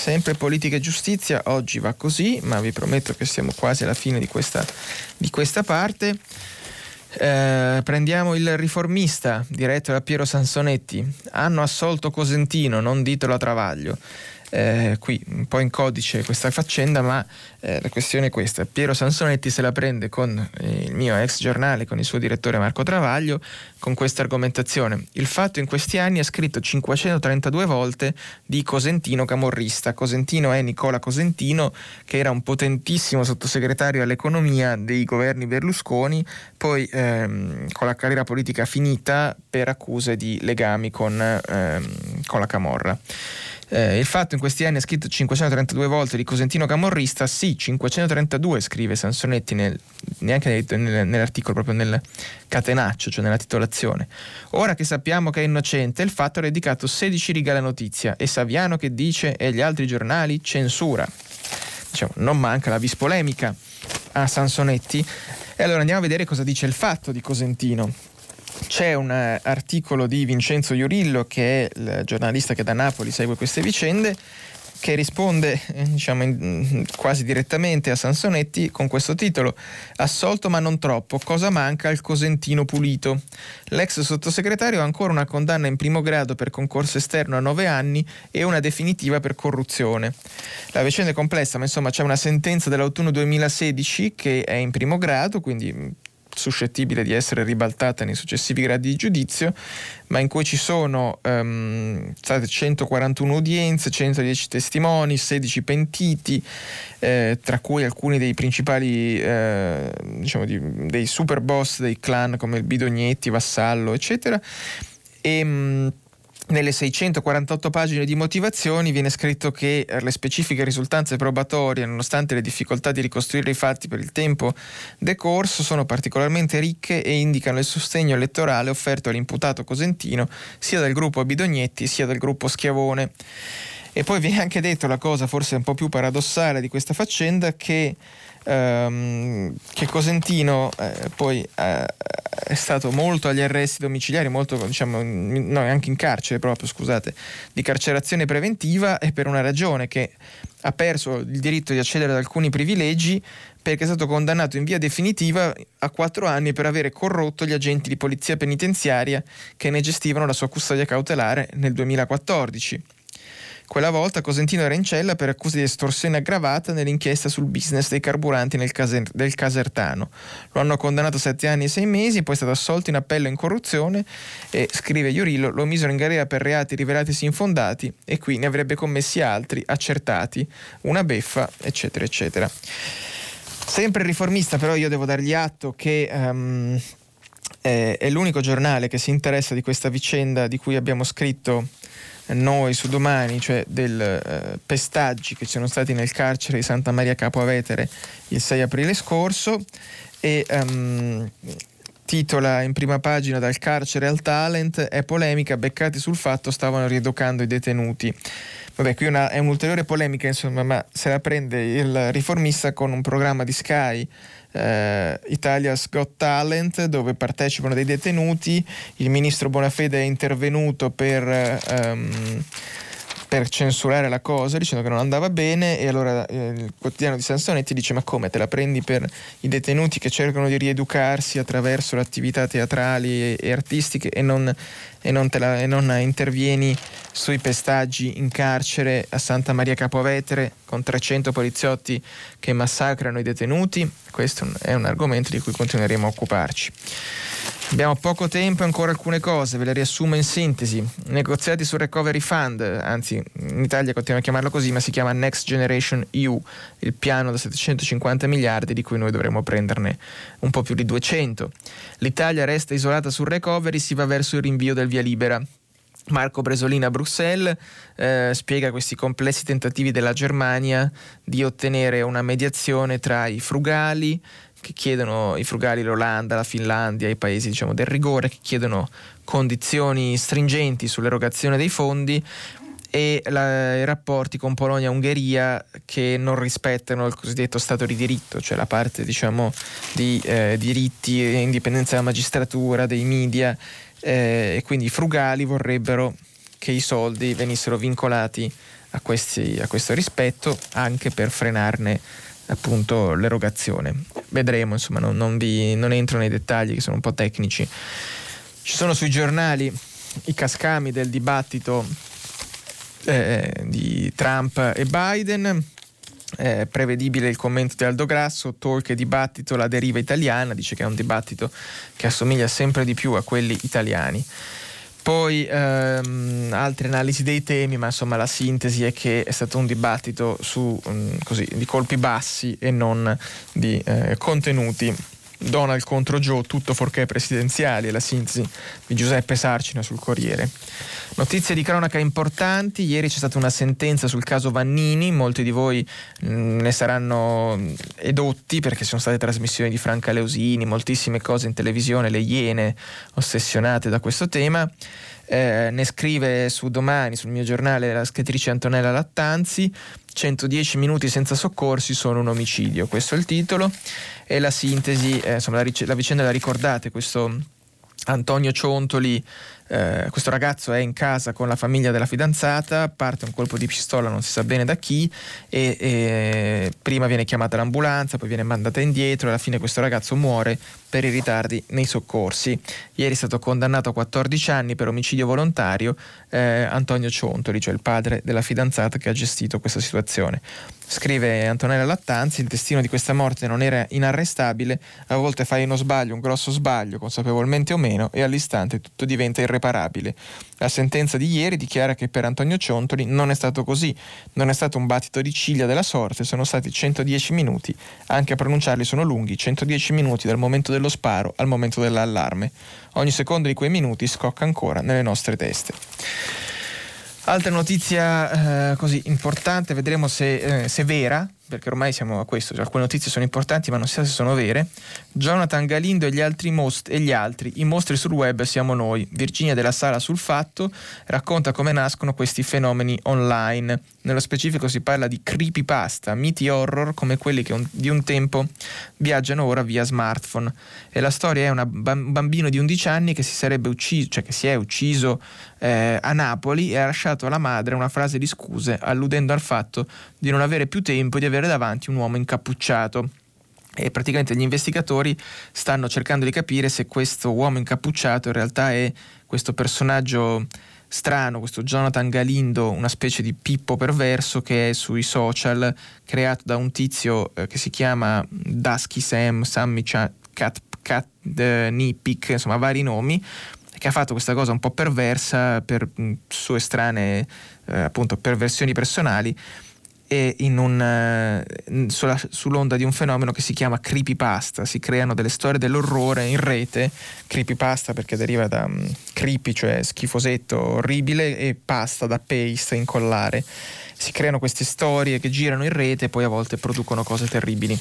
sempre politica e giustizia, oggi va così, ma vi prometto che siamo quasi alla fine di questa, di questa parte. Eh, prendiamo il riformista diretto da Piero Sansonetti. Hanno assolto Cosentino, non ditelo a Travaglio eh, qui un po' in codice questa faccenda, ma eh, la questione è questa. Piero Sansonetti se la prende con eh, il mio ex giornale, con il suo direttore Marco Travaglio, con questa argomentazione. Il fatto in questi anni ha scritto 532 volte di Cosentino camorrista. Cosentino è Nicola Cosentino, che era un potentissimo sottosegretario all'economia dei governi Berlusconi, poi ehm, con la carriera politica finita per accuse di legami con, ehm, con la Camorra. Eh, il fatto in questi anni ha scritto 532 volte di Cosentino Camorrista, sì, 532 scrive Sansonetti nel, neanche nel, nell'articolo, proprio nel catenaccio, cioè nella titolazione. Ora che sappiamo che è innocente, il fatto ha dedicato 16 righe alla notizia e Saviano che dice e gli altri giornali censura. Diciamo, non manca la vis polemica a Sansonetti. E allora andiamo a vedere cosa dice il fatto di Cosentino c'è un eh, articolo di Vincenzo Iurillo, che è il giornalista che da Napoli segue queste vicende, che risponde eh, diciamo, in, quasi direttamente a Sansonetti con questo titolo Assolto ma non troppo, cosa manca al Cosentino pulito? L'ex sottosegretario ha ancora una condanna in primo grado per concorso esterno a nove anni e una definitiva per corruzione. La vicenda è complessa, ma insomma c'è una sentenza dell'autunno 2016 che è in primo grado, quindi suscettibile di essere ribaltata nei successivi gradi di giudizio, ma in cui ci sono um, state 141 udienze, 110 testimoni, 16 pentiti, eh, tra cui alcuni dei principali, eh, diciamo, di, dei super boss dei clan come il Bidognetti, Vassallo, eccetera. E, um, nelle 648 pagine di motivazioni viene scritto che le specifiche risultanze probatorie, nonostante le difficoltà di ricostruire i fatti per il tempo decorso, sono particolarmente ricche e indicano il sostegno elettorale offerto all'imputato cosentino sia dal gruppo Bidognetti sia dal gruppo Schiavone. E poi viene anche detto la cosa forse un po' più paradossale di questa faccenda che ehm, che Cosentino eh, poi eh, è stato molto agli arresti domiciliari, molto diciamo, no, anche in carcere proprio, scusate, di carcerazione preventiva e per una ragione che ha perso il diritto di accedere ad alcuni privilegi perché è stato condannato in via definitiva a quattro anni per avere corrotto gli agenti di polizia penitenziaria che ne gestivano la sua custodia cautelare nel 2014. Quella volta Cosentino era in cella per accuse di estorsione aggravata nell'inchiesta sul business dei carburanti caser- del Casertano. Lo hanno condannato a sette anni e sei mesi, poi è stato assolto in appello in corruzione e, scrive Iorillo, lo misero in galera per reati rivelatisi infondati e qui ne avrebbe commessi altri, accertati, una beffa, eccetera, eccetera. Sempre riformista, però io devo dargli atto che... Um, è l'unico giornale che si interessa di questa vicenda di cui abbiamo scritto noi su domani, cioè del eh, pestaggi che ci sono stati nel carcere di Santa Maria Capo Avetere il 6 aprile scorso e um, titola in prima pagina dal carcere al talent è polemica beccati sul fatto stavano rieducando i detenuti. Vabbè qui una, è un'ulteriore polemica insomma ma se la prende il riformista con un programma di Sky eh, Italia's Got Talent dove partecipano dei detenuti, il ministro Bonafede è intervenuto per... Ehm, per censurare la cosa dicendo che non andava bene e allora eh, il quotidiano di Sansonetti dice ma come te la prendi per i detenuti che cercano di rieducarsi attraverso le attività teatrali e, e artistiche e non, e, non la, e non, intervieni sui pestaggi in carcere a Santa Maria Capovetere con 300 poliziotti che massacrano i detenuti? Questo è un argomento di cui continueremo a occuparci. Abbiamo poco tempo e ancora alcune cose, ve le riassumo in sintesi. Negoziati sul Recovery Fund, anzi in Italia continuiamo a chiamarlo così, ma si chiama Next Generation EU, il piano da 750 miliardi di cui noi dovremmo prenderne un po' più di 200. L'Italia resta isolata sul recovery, si va verso il rinvio del via libera. Marco Bresolina a Bruxelles eh, spiega questi complessi tentativi della Germania di ottenere una mediazione tra i frugali, che chiedono i frugali, l'Olanda, la Finlandia, i paesi diciamo, del rigore, che chiedono condizioni stringenti sull'erogazione dei fondi e la, i rapporti con Polonia e Ungheria che non rispettano il cosiddetto Stato di diritto, cioè la parte diciamo, di eh, diritti e indipendenza della magistratura, dei media eh, e quindi i frugali vorrebbero che i soldi venissero vincolati a, questi, a questo rispetto anche per frenarne appunto l'erogazione. Vedremo, insomma, non, non, vi, non entro nei dettagli che sono un po' tecnici. Ci sono sui giornali i cascami del dibattito eh, di Trump e Biden. Eh, prevedibile il commento di Aldo Grasso, talk e dibattito la deriva italiana, dice che è un dibattito che assomiglia sempre di più a quelli italiani. Poi ehm, altre analisi dei temi, ma insomma la sintesi è che è stato un dibattito su, mh, mm, così, di colpi bassi e non di eh, contenuti. Donald contro Joe, tutto forché presidenziali, è la sintesi di Giuseppe Sarcina sul Corriere. Notizie di cronaca importanti, ieri c'è stata una sentenza sul caso Vannini, molti di voi mm, ne saranno edotti perché sono state trasmissioni di Franca Leosini, moltissime cose in televisione, le iene ossessionate da questo tema. Eh, ne scrive su domani, sul mio giornale, la scrittrice Antonella Lattanzi. 110 minuti senza soccorsi sono un omicidio, questo è il titolo. E la sintesi, eh, insomma, la, la vicenda la ricordate, questo Antonio Ciontoli eh, questo ragazzo è in casa con la famiglia della fidanzata, parte un colpo di pistola, non si sa bene da chi, e, e prima viene chiamata l'ambulanza, poi viene mandata indietro e alla fine questo ragazzo muore per i ritardi nei soccorsi. Ieri è stato condannato a 14 anni per omicidio volontario eh, Antonio Ciontoli, cioè il padre della fidanzata che ha gestito questa situazione. Scrive Antonella Lattanzi, il destino di questa morte non era inarrestabile, a volte fai uno sbaglio, un grosso sbaglio, consapevolmente o meno, e all'istante tutto diventa irreparabile. La sentenza di ieri dichiara che per Antonio Ciontoli non è stato così, non è stato un battito di ciglia della sorte, sono stati 110 minuti, anche a pronunciarli sono lunghi, 110 minuti dal momento dello sparo al momento dell'allarme. Ogni secondo di quei minuti scocca ancora nelle nostre teste. Altra notizia eh, così importante, vedremo se, eh, se vera, perché ormai siamo a questo, cioè, alcune notizie sono importanti ma non si sa se sono vere, Jonathan Galindo e gli altri, most- e gli altri i mostri sul web siamo noi, Virginia della Sala sul Fatto racconta come nascono questi fenomeni online, nello specifico si parla di creepypasta, miti horror come quelli che un- di un tempo viaggiano ora via smartphone. E la storia è un bambino di 11 anni che si sarebbe ucciso, cioè che si è ucciso eh, a Napoli e ha lasciato alla madre una frase di scuse alludendo al fatto di non avere più tempo e di avere davanti un uomo incappucciato. E praticamente gli investigatori stanno cercando di capire se questo uomo incappucciato in realtà è questo personaggio strano, questo Jonathan Galindo, una specie di pippo perverso che è sui social, creato da un tizio eh, che si chiama Dusky Sam, Sammy Cat, Cat uh, Nipik, insomma vari nomi, che ha fatto questa cosa un po' perversa per mh, sue strane eh, appunto perversioni personali e un, uh, sulla, sull'onda di un fenomeno che si chiama creepypasta, si creano delle storie dell'orrore in rete, creepypasta perché deriva da um, creepy, cioè schifosetto, orribile, e pasta da paste, incollare. Si creano queste storie che girano in rete e poi a volte producono cose terribili.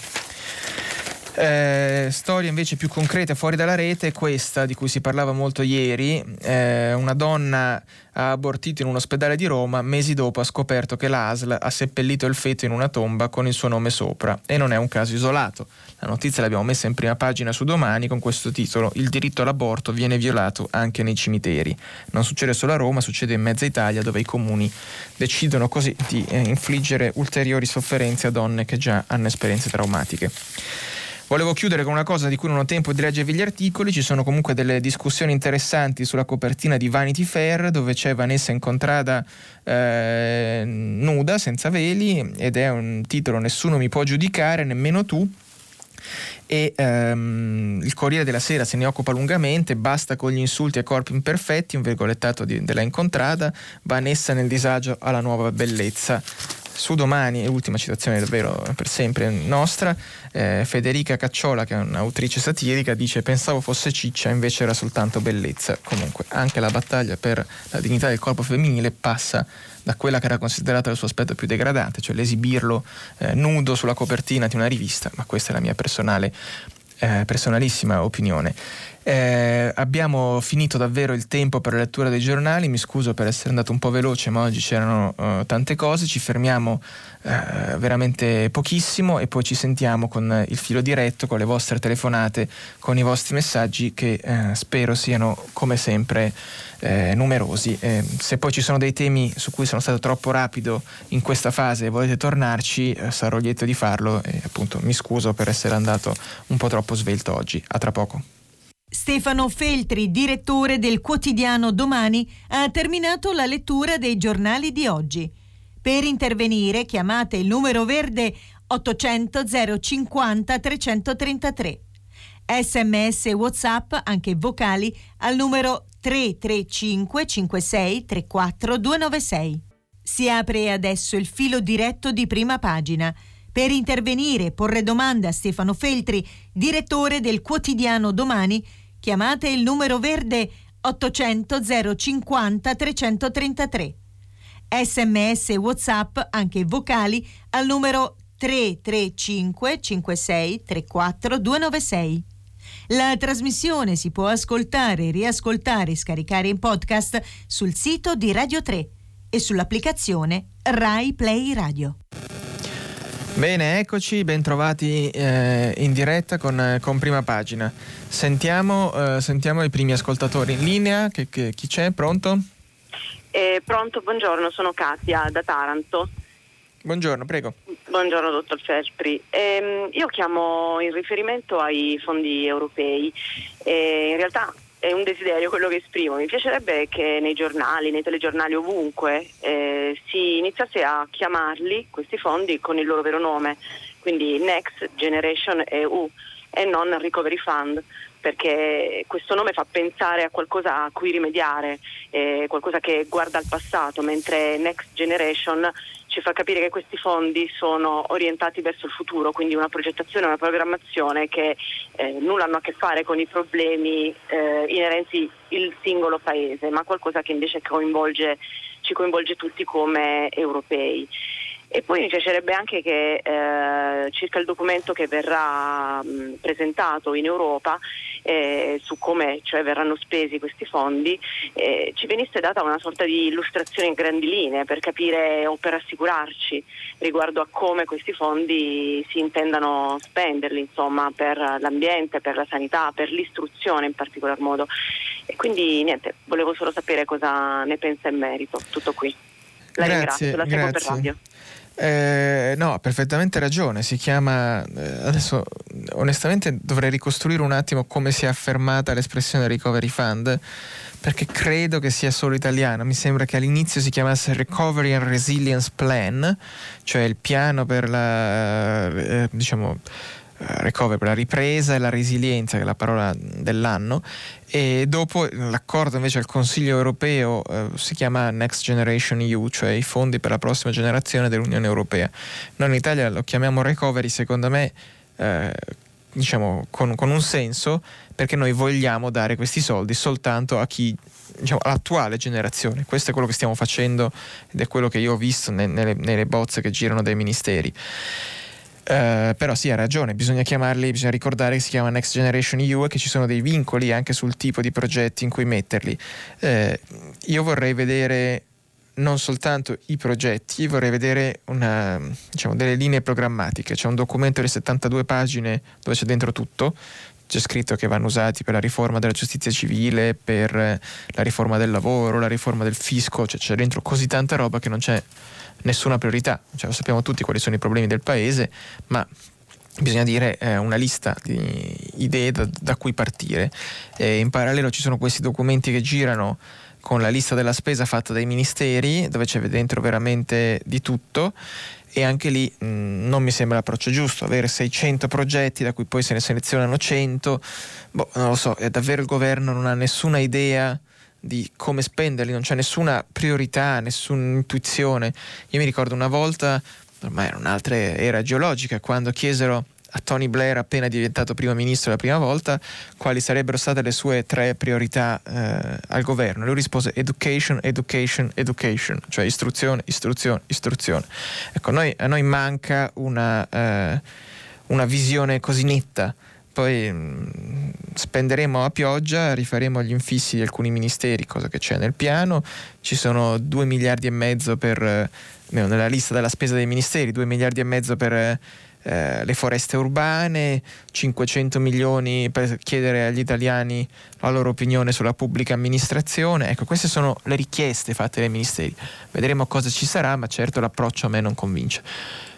Eh, storia invece più concreta fuori dalla rete è questa di cui si parlava molto ieri. Eh, una donna ha abortito in un ospedale di Roma, mesi dopo ha scoperto che l'ASL ha seppellito il feto in una tomba con il suo nome sopra e non è un caso isolato. La notizia l'abbiamo messa in prima pagina su domani con questo titolo Il diritto all'aborto viene violato anche nei cimiteri. Non succede solo a Roma, succede in mezza Italia dove i comuni decidono così di eh, infliggere ulteriori sofferenze a donne che già hanno esperienze traumatiche. Volevo chiudere con una cosa di cui non ho tempo di leggervi gli articoli, ci sono comunque delle discussioni interessanti sulla copertina di Vanity Fair dove c'è Vanessa Incontrada eh, nuda, senza veli ed è un titolo Nessuno mi può giudicare, nemmeno tu e ehm, il Corriere della Sera se ne occupa lungamente, basta con gli insulti a corpi imperfetti, un virgolettato di, della incontrada, Vanessa nel disagio alla nuova bellezza su domani, ultima citazione davvero per sempre nostra, eh, Federica Cacciola, che è un'autrice satirica, dice pensavo fosse ciccia, invece era soltanto bellezza. Comunque anche la battaglia per la dignità del corpo femminile passa da quella che era considerata il suo aspetto più degradante, cioè l'esibirlo eh, nudo sulla copertina di una rivista, ma questa è la mia personale, eh, personalissima opinione. Eh, abbiamo finito davvero il tempo per la lettura dei giornali, mi scuso per essere andato un po' veloce, ma oggi c'erano uh, tante cose, ci fermiamo uh, veramente pochissimo e poi ci sentiamo con il filo diretto, con le vostre telefonate, con i vostri messaggi che uh, spero siano come sempre numerosi. se poi ci sono dei temi su cui sono stato troppo rapido in questa fase e volete tornarci, sarò lieto di farlo e appunto mi scuso per essere andato un po' troppo svelto oggi. A tra poco.
Stefano Feltri, direttore del quotidiano Domani, ha terminato la lettura dei giornali di oggi. Per intervenire chiamate il numero verde 800 050 333. Sms WhatsApp, anche vocali, al numero 335 56 34 296. Si apre adesso il filo diretto di prima pagina. Per intervenire porre domande a Stefano Feltri, direttore del quotidiano Domani, chiamate il numero verde 800 050 333. Sms WhatsApp, anche vocali, al numero 335 56 34 296. La trasmissione si può ascoltare, riascoltare e scaricare in podcast sul sito di Radio 3 e sull'applicazione Rai Play Radio.
Bene, eccoci, bentrovati eh, in diretta con, eh, con, prima pagina. Sentiamo, eh, sentiamo, i primi ascoltatori in linea. Che, che, chi c'è? Pronto?
Eh, pronto, buongiorno, sono Katia da Taranto.
Buongiorno, prego.
Buongiorno, dottor Feltri. Ehm, io chiamo in riferimento ai fondi europei. in realtà è un desiderio quello che esprimo. Mi piacerebbe che nei giornali, nei telegiornali ovunque eh, si iniziasse a chiamarli questi fondi con il loro vero nome, quindi Next Generation EU e non Recovery Fund perché questo nome fa pensare a qualcosa a cui rimediare, eh, qualcosa che guarda al passato, mentre Next Generation ci fa capire che questi fondi sono orientati verso il futuro, quindi una progettazione, una programmazione che eh, nulla hanno a che fare con i problemi eh, inerenti il singolo paese, ma qualcosa che invece coinvolge, ci coinvolge tutti come europei. E poi mi piacerebbe anche che eh, circa il documento che verrà mh, presentato in Europa eh, su come cioè, verranno spesi questi fondi, eh, ci venisse data una sorta di illustrazione in grandi linee per capire o per assicurarci riguardo a come questi fondi si intendano spenderli, insomma, per l'ambiente, per la sanità, per l'istruzione in particolar modo. E quindi niente, volevo solo sapere cosa ne pensa in merito. Tutto qui. La
grazie,
ringrazio, la seguo per radio.
Eh, no, ha perfettamente ragione. Si chiama. Eh, adesso, onestamente, dovrei ricostruire un attimo come si è affermata l'espressione Recovery Fund, perché credo che sia solo italiana. Mi sembra che all'inizio si chiamasse Recovery and Resilience Plan, cioè il piano per la. Eh, diciamo recovery, per la ripresa e la resilienza, che è la parola dell'anno, e dopo l'accordo invece al Consiglio europeo eh, si chiama Next Generation EU, cioè i fondi per la prossima generazione dell'Unione Europea. Noi in Italia lo chiamiamo recovery, secondo me, eh, diciamo, con, con, un senso, perché noi vogliamo dare questi soldi soltanto a chi, diciamo, all'attuale generazione. Questo è quello che stiamo facendo ed è quello che io ho visto nelle, nelle bozze che girano dai ministeri. Uh, però sì, ha ragione, bisogna chiamarli, bisogna ricordare che si chiama Next Generation EU e che ci sono dei vincoli anche sul tipo di progetti in cui metterli. Uh, io vorrei vedere non soltanto i progetti, vorrei vedere una, diciamo, delle linee programmatiche. C'è un documento di 72 pagine dove c'è dentro tutto, c'è scritto che vanno usati per la riforma della giustizia civile, per la riforma del lavoro, la riforma del fisco, cioè c'è dentro così tanta roba che non c'è nessuna priorità, cioè, sappiamo tutti quali sono i problemi del paese, ma bisogna dire eh, una lista di idee da, da cui partire. E in parallelo ci sono questi documenti che girano con la lista della spesa fatta dai ministeri, dove c'è dentro veramente di tutto. E anche lì mh, non mi sembra l'approccio giusto, avere 600 progetti da cui poi se ne selezionano 100, boh, non lo so, davvero il governo non ha nessuna idea di come spenderli, non c'è nessuna priorità, nessuna intuizione. Io mi ricordo una volta, ormai era un'altra era geologica, quando chiesero a Tony Blair, appena diventato primo ministro la prima volta, quali sarebbero state le sue tre priorità eh, al governo. Lui rispose education, education, education, cioè istruzione, istruzione, istruzione. Ecco, noi, a noi manca una, eh, una visione così netta poi mh, mm, spenderemo a pioggia, rifaremo gli infissi di alcuni ministeri, cosa che c'è nel piano, ci sono 2 miliardi e mezzo per, eh, nella lista della spesa dei ministeri, 2 miliardi e mezzo per eh, le foreste urbane, 500 milioni per chiedere agli italiani la loro opinione sulla pubblica amministrazione. Ecco, queste sono le richieste fatte dai ministeri. Vedremo cosa ci sarà, ma certo l'approccio a me non convince.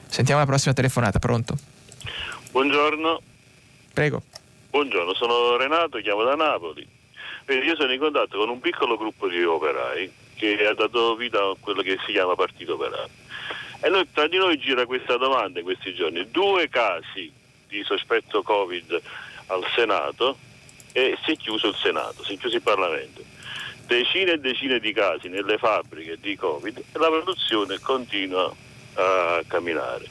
Sentiamo la prossima telefonata, pronto?
Buongiorno.
Prego.
Buongiorno, sono Renato, chiamo da Napoli. Io sono in contatto con un piccolo gruppo di operai che ha dato vita a quello che si chiama Partito Operaio. E noi, tra di noi gira questa domanda in questi giorni. Due casi di sospetto Covid al Senato e si è chiuso il Senato, si è chiuso il Parlamento. Decine e decine di casi nelle fabbriche di Covid e la produzione continua a camminare.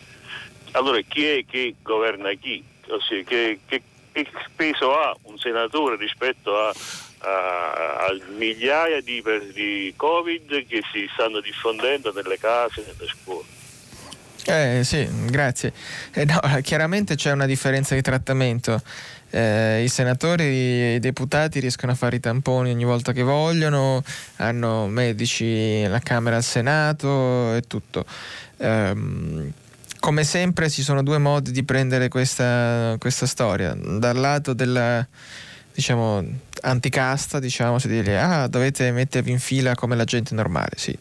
Allora chi è che governa chi? Ossia che, che, che, peso ha un senatore rispetto a, a, a migliaia di, di Covid che si stanno diffondendo nelle case, nelle scuole.
Eh sì, grazie. Eh, no, chiaramente c'è una differenza di trattamento. Eh, I senatori e i deputati riescono a fare i tamponi ogni volta che vogliono, hanno medici alla Camera al Senato e tutto. Come sempre ci sono due modi di prendere questa, questa storia. Dal lato della diciamo anticasta, diciamo, si dice ah, dovete mettervi in fila come la gente normale, sì,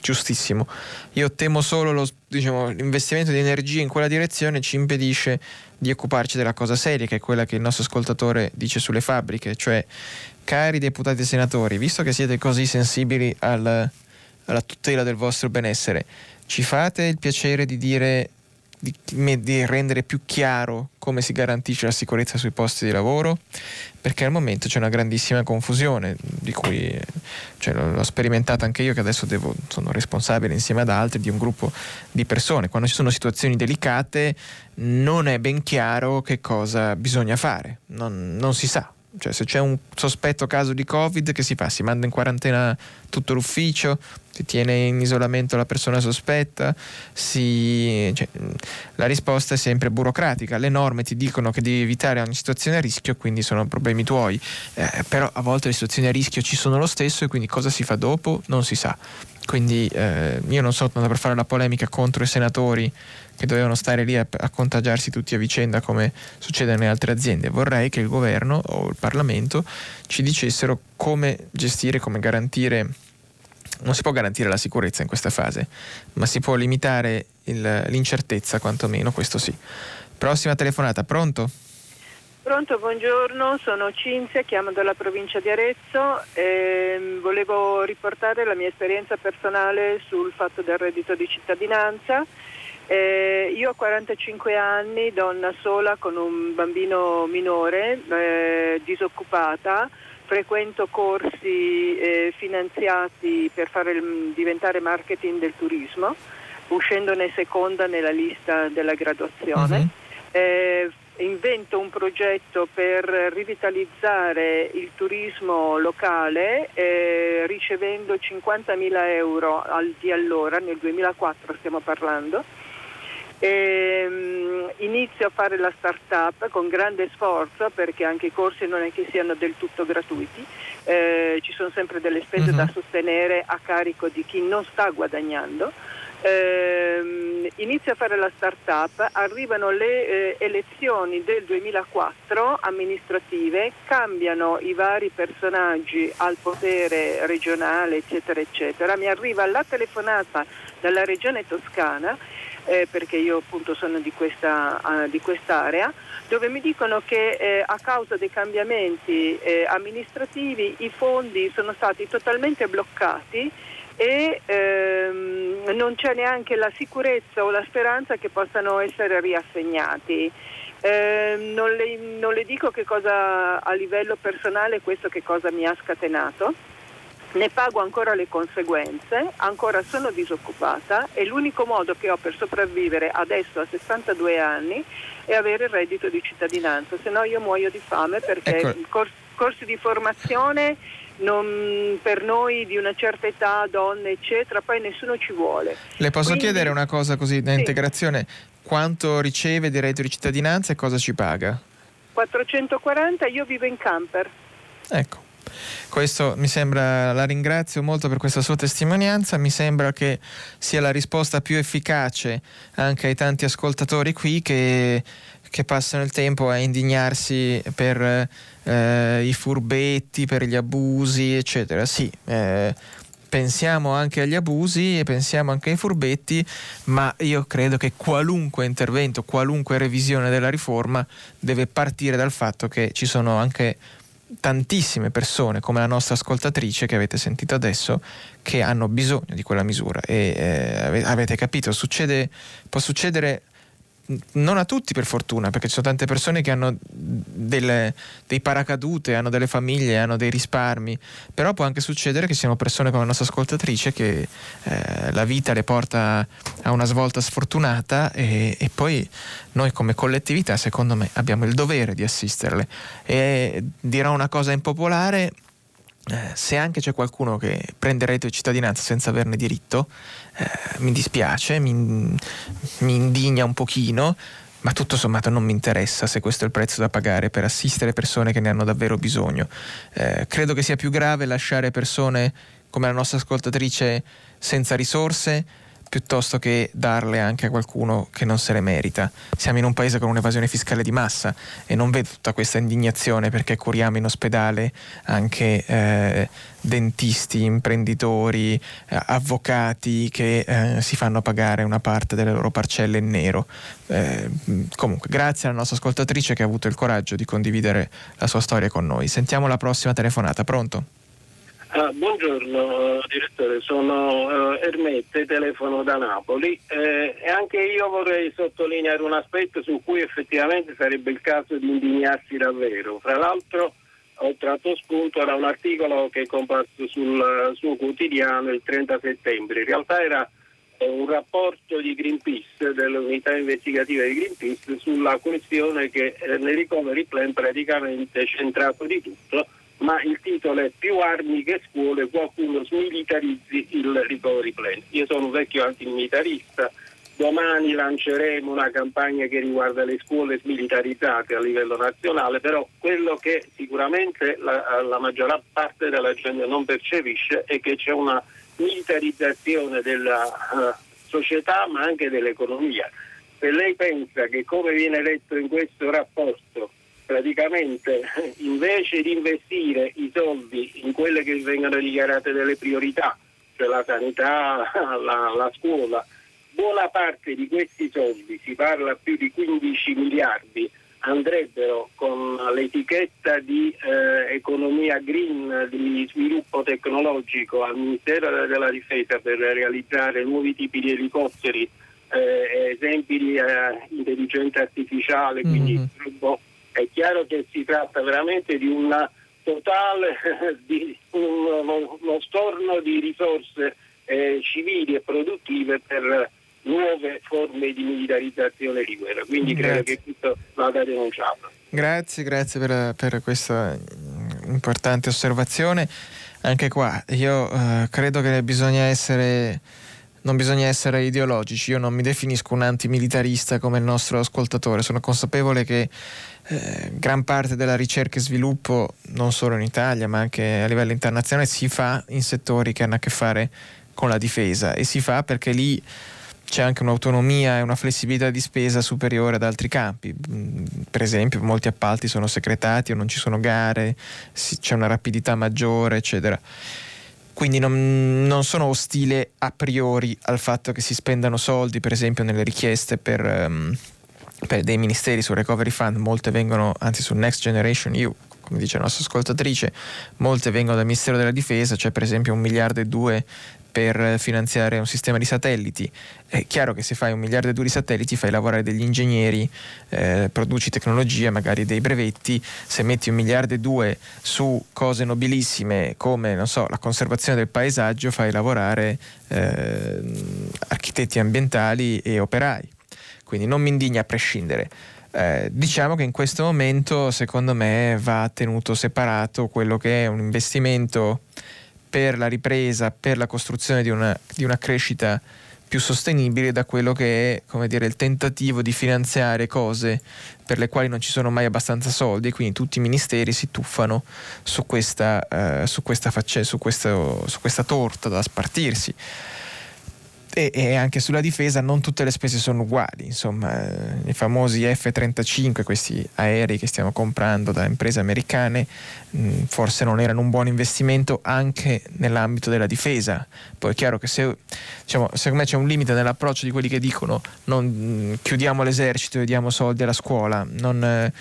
giustissimo. Io temo solo lo, diciamo, l'investimento di energia in quella direzione ci impedisce di occuparci della cosa seria, che è quella che il nostro ascoltatore dice sulle fabbriche, cioè cari deputati e senatori, visto che siete così sensibili al, alla tutela del vostro benessere, ci fate il piacere di dire di, di, rendere più chiaro come si garantisce la sicurezza sui posti di lavoro, perché al momento c'è una grandissima confusione, di cui cioè, l'ho sperimentata anche io che adesso devo, sono responsabile insieme ad altri di un gruppo di persone. Quando ci sono situazioni delicate non è ben chiaro che cosa bisogna fare, non, non si sa Cioè se c'è un sospetto caso di Covid che si fa? Si manda in quarantena tutto l'ufficio, si tiene in isolamento la persona sospetta, si... cioè, la risposta è sempre burocratica. Le norme ti dicono che devi evitare ogni situazione a rischio, quindi sono problemi tuoi. Eh, però a volte le situazioni a rischio ci sono lo stesso e quindi cosa si fa dopo non si sa. Quindi eh, io non sono per fare la polemica contro i senatori che dovevano stare lì a, a, contagiarsi tutti a vicenda come succede nelle altre aziende. Vorrei che il governo o il Parlamento ci dicessero come gestire, come garantire. Non si può garantire la sicurezza in questa fase, ma si può limitare il, l'incertezza, quantomeno, questo sì. Prossima telefonata, pronto?
Pronto, buongiorno, sono Cinzia, chiamo dalla provincia di Arezzo e volevo riportare la mia esperienza personale sul fatto del reddito di cittadinanza. Eh, io ho 45 anni, donna sola con un bambino minore, eh, disoccupata, frequento corsi eh, finanziati per fare, diventare marketing del turismo, uscendone seconda nella lista della graduazione. Uh-huh invento un progetto per rivitalizzare il turismo locale eh, ricevendo 50.000 euro al, di allora, nel 2004 stiamo parlando. E, um, inizio a fare la start-up con grande sforzo perché anche i corsi non è che siano del tutto gratuiti, eh, ci sono sempre delle spese uh-huh. da sostenere a carico di chi non sta guadagnando ehm, inizia a fare la start-up, arrivano le eh, elezioni del 2004 amministrative, cambiano i vari personaggi al potere regionale, eccetera, eccetera. Mi arriva la telefonata dalla regione toscana, eh, perché io appunto sono di, questa, uh, di quest'area, dove mi dicono che eh, a causa dei cambiamenti eh, amministrativi i fondi sono stati totalmente bloccati e ehm, non c'è neanche la sicurezza o la speranza che possano essere riassegnati. Eh, non, le, non, le, dico che cosa a livello personale questo che cosa mi ha scatenato, ne pago ancora le conseguenze, ancora sono disoccupata e l'unico modo che ho per sopravvivere adesso a 62 anni è avere il reddito di cittadinanza, se no io muoio di fame perché ecco. i corsi, corsi di formazione non, per noi di una certa età, donne eccetera, poi nessuno ci vuole.
Le posso Quindi, chiedere una cosa così da sì. integrazione? Quanto riceve di reddito di cittadinanza e cosa ci paga?
440, io vivo in camper.
Ecco. Questo mi sembra, la ringrazio molto per questa sua testimonianza, mi sembra che sia la risposta più efficace anche ai tanti ascoltatori qui che, che passano il tempo a indignarsi per eh, i furbetti, per gli abusi, eccetera. Sì, eh, pensiamo anche agli abusi e pensiamo anche ai furbetti, ma io credo che qualunque intervento, qualunque revisione della riforma deve partire dal fatto che ci sono anche tantissime persone come la nostra ascoltatrice che avete sentito adesso che hanno bisogno di quella misura. E eh, avete capito succede, può succedere non a tutti per fortuna, perché ci sono tante persone che hanno delle, dei paracadute, hanno delle famiglie, hanno dei risparmi, però può anche succedere che siano persone come la nostra ascoltatrice che eh, la vita le porta a una svolta sfortunata e, e, poi noi come collettività secondo me abbiamo il dovere di assisterle. E dirò una cosa impopolare, eh, se anche c'è qualcuno che prende reddito di cittadinanza senza averne diritto, eh, mi dispiace, mi, mi indigna un pochino, ma tutto sommato non mi interessa se questo è il prezzo da pagare per assistere persone che ne hanno davvero bisogno. Eh, credo che sia più grave lasciare persone come la nostra ascoltatrice senza risorse piuttosto che darle anche a qualcuno che non se le merita. Siamo in un paese con un'evasione fiscale di massa e non vedo tutta questa indignazione perché curiamo in ospedale anche eh, dentisti, imprenditori, eh, avvocati che eh, si fanno pagare una parte delle loro parcelle in nero. Eh, comunque, grazie alla nostra ascoltatrice che ha avuto il coraggio di condividere la sua storia con noi. Sentiamo la prossima telefonata. Pronto?
Ah, buongiorno direttore, sono eh, Ermette, telefono da Napoli eh, e anche io vorrei sottolineare un aspetto su cui effettivamente sarebbe il caso di indignarsi davvero. Fra l'altro ho tratto spunto da un articolo che è comparso sul suo quotidiano il 30 settembre, in realtà era un rapporto di Greenpeace, dell'unità investigativa di Greenpeace, sulla questione che eh, nel recovery plan praticamente è centrato di tutto, ma il titolo è più armi che scuole, qualcuno smilitarizzi il recovery plan. Io sono un vecchio antimilitarista, domani lanceremo una campagna che riguarda le scuole smilitarizzate a livello nazionale, però quello che sicuramente la, la maggior parte della gente non percepisce è che c'è una militarizzazione della uh, società ma anche dell'economia. Se lei pensa che come viene letto in questo rapporto praticamente invece di investire i soldi in quelle che vengono dichiarate delle priorità, cioè la sanità, la, la scuola, buona parte di questi soldi, si parla più di 15 miliardi, andrebbero con l'etichetta di eh, economia green, di sviluppo tecnologico al Ministero della Difesa per realizzare nuovi tipi di elicotteri, eh, esempi di eh, intelligenza artificiale, quindi mm-hmm è chiaro che si tratta veramente di una totale, di uno, uno storno di risorse eh, civili e produttive per nuove forme di militarizzazione di guerra. Quindi grazie. credo che questo vada denunciato.
Grazie, grazie per, per questa importante osservazione. Anche qua io eh, credo che bisogna essere non bisogna essere ideologici, io non mi definisco un antimilitarista come il nostro ascoltatore, sono consapevole che eh, gran parte della ricerca e sviluppo, non solo in Italia ma anche a livello internazionale, si fa in settori che hanno a che fare con la difesa e si fa perché lì c'è anche un'autonomia e una flessibilità di spesa superiore ad altri campi. Mm, per esempio, molti appalti sono secretati o non ci sono gare, c'è una rapidità maggiore, eccetera. Quindi non, non, sono ostile a priori al fatto che si spendano soldi, per esempio, nelle richieste per. Um, dei ministeri sul Recovery Fund, molte vengono, anzi sul Next Generation EU, come dice la nostra ascoltatrice, molte vengono dal Ministero della Difesa, c'è per esempio un miliardo e due per finanziare un sistema di satelliti. È chiaro che se fai un miliardo e due di satelliti fai lavorare degli ingegneri, eh, produci tecnologia, magari dei brevetti, se metti un miliardo e due su cose nobilissime come so, la conservazione del paesaggio fai lavorare eh, architetti ambientali e operai quindi non mi indigna a prescindere. Eh, diciamo che in questo momento secondo me va tenuto separato quello che è un investimento per la ripresa, per la costruzione di una, di una crescita più sostenibile da quello che è dire, il tentativo di finanziare cose per le quali non ci sono mai abbastanza soldi quindi tutti i ministeri si tuffano su questa, uh, su questa, facce, su questo, su questa torta da spartirsi e, e, anche sulla difesa non tutte le spese sono uguali, insomma i famosi F-35, questi aerei che stiamo comprando da imprese americane, mh, forse non erano un buon investimento anche nell'ambito della difesa. Poi è chiaro che se, diciamo, secondo me c'è un limite nell'approccio di quelli che dicono non, mh, chiudiamo l'esercito e diamo soldi alla scuola, non... Eh,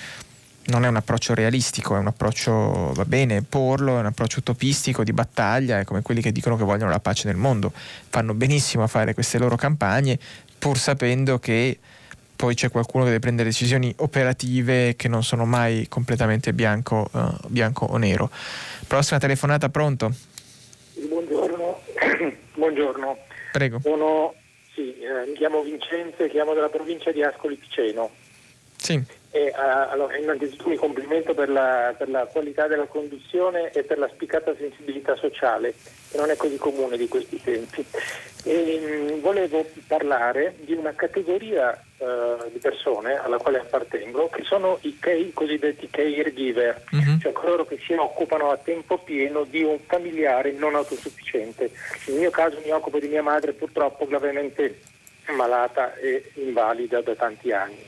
non è un approccio realistico, è un approccio, va bene, porlo, è un approccio utopistico di battaglia, è come quelli che dicono che vogliono la pace nel mondo. Fanno benissimo a fare queste loro campagne pur sapendo che poi c'è qualcuno che deve prendere decisioni operative che non sono mai completamente bianco, uh, bianco o nero. Prossima telefonata, pronto?
Buongiorno. Buongiorno.
Prego.
Sono, sì, eh, mi chiamo Vincenzo e chiamo dalla provincia di Ascoli Piceno.
Sì.
E, allora, innanzitutto mi complimento per la, per la, qualità della conduzione e per la spiccata sensibilità sociale, che non è così comune di questi tempi. E, um, volevo parlare di una categoria uh, di persone alla quale appartengo, che sono i, i cosiddetti caregiver, uh-huh. cioè coloro che si occupano a tempo pieno di un familiare non autosufficiente. Nel mio caso mi occupo di mia madre purtroppo gravemente malata e invalida da tanti anni.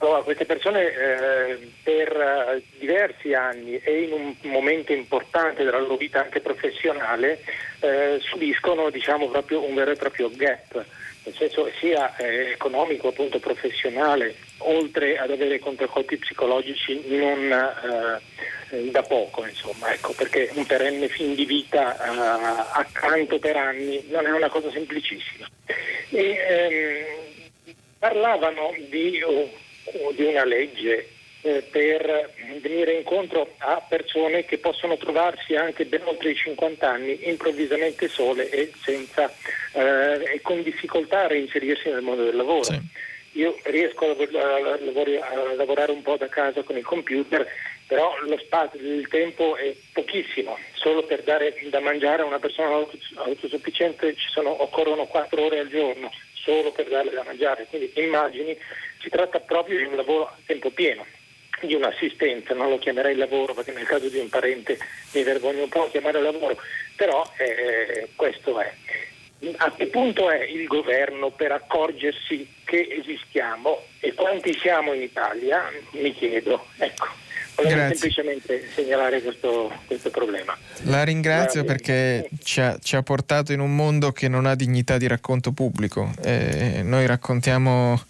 Allora, queste persone eh, per eh, diversi anni e in un momento importante della loro vita anche professionale eh, subiscono diciamo, un vero e proprio gap, nel senso sia eh, economico, appunto professionale, oltre ad avere contraccolpi psicologici non eh, da poco, insomma, ecco, perché un perenne fin di vita eh, accanto per anni non è una cosa semplicissima. E, ehm, parlavano di... Oh, di una legge eh, per venire incontro a persone che possono trovarsi anche ben oltre i 50 anni improvvisamente sole e, senza, eh, e con difficoltà a reinserirsi nel mondo del lavoro. Sì. Io riesco a, a, a, lavorare un po' da casa con il computer, però lo spazio, il tempo è pochissimo. Solo per dare da mangiare a una persona autosufficiente sono, occorrono 4 ore al giorno, solo per darle da mangiare. Quindi immagini, si tratta proprio di un lavoro a tempo pieno di un'assistenza, non lo chiamerei lavoro perché nel caso di un parente mi vergogno un po' a chiamare lavoro, però eh, questo è. A che punto è il governo per accorgersi che esistiamo e quanti siamo in Italia? Mi chiedo. Ecco. Volevo semplicemente segnalare questo, questo, problema.
La ringrazio perché ci ha, ci ha, portato in un mondo che non ha dignità di racconto pubblico. Eh, noi raccontiamo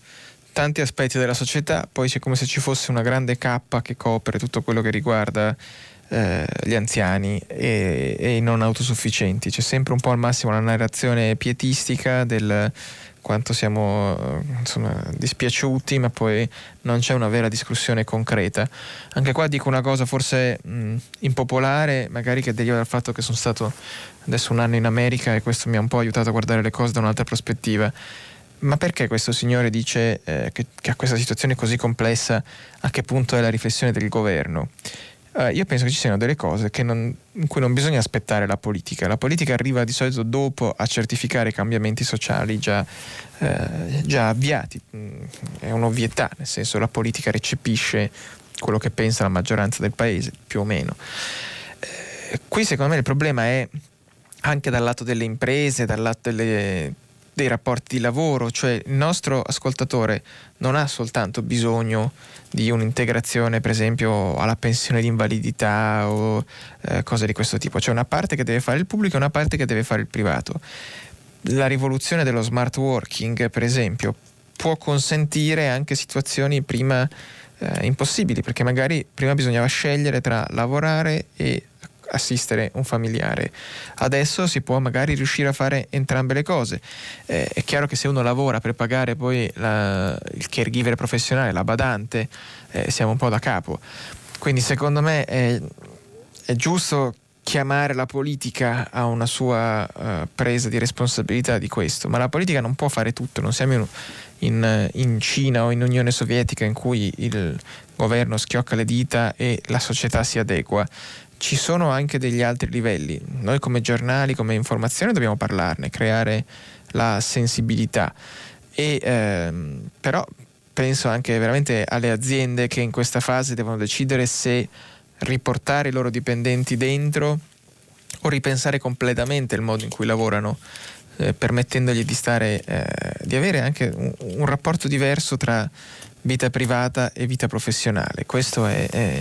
tanti aspetti della società, poi c'è come se ci fosse una grande cappa che copre tutto quello che riguarda eh, gli anziani e, i non autosufficienti. C'è sempre un po' al massimo una narrazione pietistica del quanto siamo insomma, dispiaciuti, ma poi non c'è una vera discussione concreta. Anche qua dico una cosa forse mh, impopolare, magari che deriva dal fatto che sono stato adesso un anno in America e questo mi ha un po' aiutato a guardare le cose da un'altra prospettiva ma perché questo signore dice eh, che, che, a questa situazione così complessa a che punto è la riflessione del governo? Uh, io penso che ci siano delle cose non, in cui non bisogna aspettare la politica. La politica arriva di solito dopo a certificare i cambiamenti sociali già, uh, già avviati. Mm, è un'ovvietà, nel senso la politica recepisce quello che pensa la maggioranza del paese, più o meno. Uh, qui secondo me il problema è anche dal lato delle imprese, dal lato delle dei rapporti di lavoro, cioè il nostro ascoltatore non ha soltanto bisogno di un'integrazione per esempio alla pensione di invalidità o eh, cose di questo tipo, c'è una parte che deve fare il pubblico e una parte che deve fare il privato. La rivoluzione dello smart working per esempio può consentire anche situazioni prima eh, impossibili perché magari prima bisognava scegliere tra lavorare e assistere un familiare. Adesso si può magari riuscire a fare entrambe le cose. Eh, è chiaro che se uno lavora per pagare poi la, il caregiver professionale, la badante, eh, siamo un po' da capo. Quindi secondo me è, è giusto chiamare la politica a una sua uh, presa di responsabilità di questo, ma la politica non può fare tutto, non siamo in, in, in, Cina o in Unione Sovietica in cui il governo schiocca le dita e la società si adegua ci sono anche degli altri livelli. Noi come giornali, come informazione dobbiamo parlarne, creare la sensibilità. E, ehm, però penso anche veramente alle aziende che in questa fase devono decidere se riportare i loro dipendenti dentro o ripensare completamente il modo in cui lavorano, eh, permettendogli di, stare, eh, di avere anche un, un rapporto diverso tra vita privata e vita professionale. Questo è, è,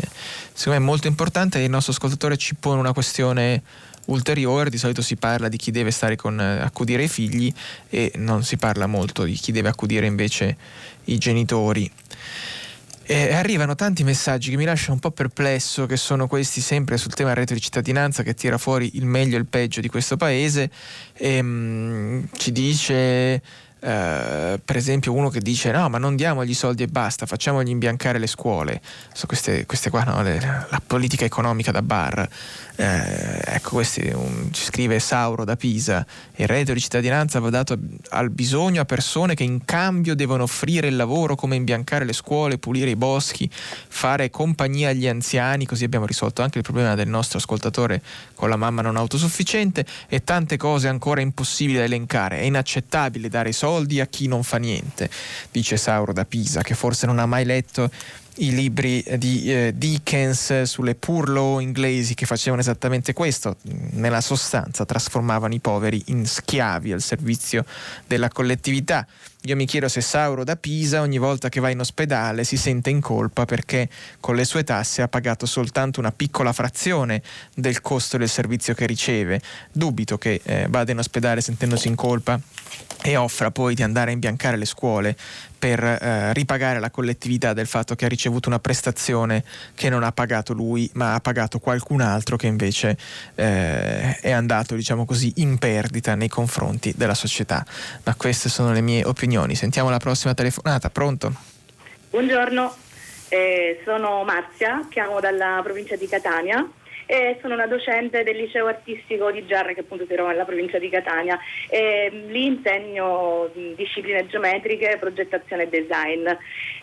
secondo me molto importante e il nostro ascoltatore ci pone una questione ulteriore, di solito si parla di chi deve stare con eh, accudire i figli e non si parla molto di chi deve accudire invece i genitori. E arrivano tanti messaggi che mi lasciano un po' perplesso, che sono questi sempre sul tema reddito di cittadinanza che tira fuori il meglio e il peggio di questo paese. E, um, ci dice Uh, per esempio uno che dice no ma non diamogli soldi e basta facciamogli imbiancare le scuole. So, queste, queste qua no, le, la politica economica da bar eh, ecco, questi, un, ci scrive Sauro da Pisa, il reddito di cittadinanza va dato al bisogno a persone che in cambio devono offrire il lavoro come imbiancare le scuole, pulire i boschi, fare compagnia agli anziani, così abbiamo risolto anche il problema del nostro ascoltatore con la mamma non autosufficiente e tante cose ancora impossibili da elencare. È inaccettabile dare soldi a chi non fa niente, dice Sauro da Pisa, che forse non ha mai letto i libri di eh, Dickens sulle poor law inglesi che facevano esattamente questo, nella sostanza trasformavano i poveri in schiavi al servizio della collettività. Io mi chiedo se Sauro da Pisa ogni volta che va in ospedale si sente in colpa perché con le sue tasse ha pagato soltanto una piccola frazione del costo del servizio che riceve. Dubito che eh, vada in ospedale sentendosi in colpa e offra poi di andare a imbiancare le scuole per eh, ripagare la collettività del fatto che ha ricevuto una prestazione che non ha pagato lui, ma ha pagato qualcun altro che invece eh, è andato, diciamo così, in perdita nei confronti della società. Ma queste sono le mie opinioni. Sentiamo la prossima telefonata. Pronto?
Buongiorno. Eh, sono Marzia, chiamo dalla provincia di Catania e sono una docente del liceo artistico di Giarre che appunto si trova nella provincia di Catania. E, lì insegno discipline geometriche, progettazione e design.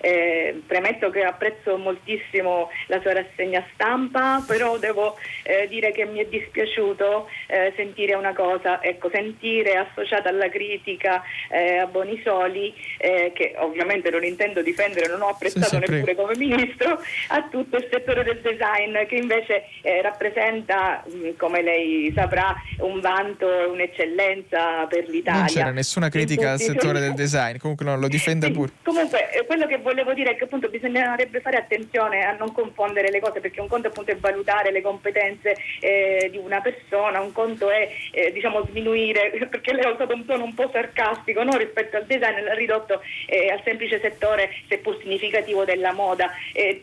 Eh, premetto che apprezzo moltissimo la sua rassegna stampa, però devo eh, dire che mi è dispiaciuto eh, sentire una cosa, ecco, sentire associata alla critica eh, a Bonisoli, eh, che ovviamente non intendo difendere, non ho apprezzato sì, neppure prego. come ministro, a tutto il settore del design che invece eh, rappresenta, mh, come lei saprà, un vanto e un'eccellenza per l'Italia. Non
c'era nessuna critica al settore del design, comunque non lo difenda pure.
Comunque, quello che volevo dire è che appunto bisognerebbe fare attenzione a non confondere le cose perché un conto appunto è valutare le competenze eh, di una persona, un conto è eh, diciamo sminuire, perché lei ha usato un tono un po' sarcastico no? rispetto al design, l'ha ridotto eh, al semplice settore seppur significativo della moda.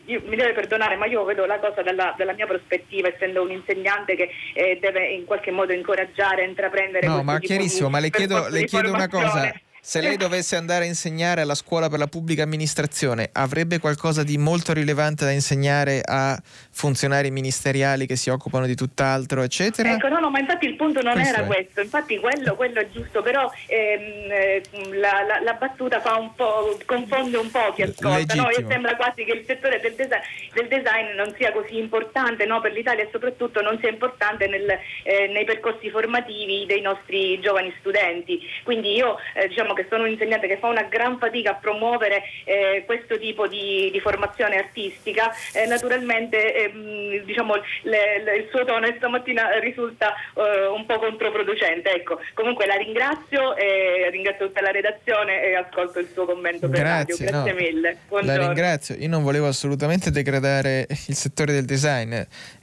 Io, mi deve perdonare ma io vedo la cosa dalla, dalla mia prospettiva, essendo un insegnante che eh, deve in qualche modo incoraggiare a intraprendere
No, ma chiarissimo, ma le chiedo, le chiedo una cosa. Se lei dovesse andare a insegnare alla scuola per la pubblica amministrazione, avrebbe qualcosa di molto rilevante da insegnare a funzionari ministeriali che si occupano di tutt'altro, eccetera?
Ecco, no, no, ma infatti il punto non questo era è. questo, infatti quello, quello, è giusto, però ehm, la, la, la, battuta fa un po', confonde un po' chi ascolta, no? E sembra quasi che il settore del design, del design non sia così importante no? per l'Italia e soprattutto non sia importante nel, eh, nei percorsi formativi dei nostri giovani studenti. Quindi io eh, diciamo diciamo che sono un insegnante che fa una gran fatica a promuovere eh, questo tipo di, di formazione artistica, eh, naturalmente ehm, diciamo, le, le, il suo tono stamattina risulta eh, un po' controproducente. Ecco, comunque la ringrazio e ringrazio tutta la redazione e ascolto il suo commento per
Grazie,
radio. Grazie
no,
mille.
Buongiorno. La ringrazio. Io non volevo assolutamente degradare il settore del design.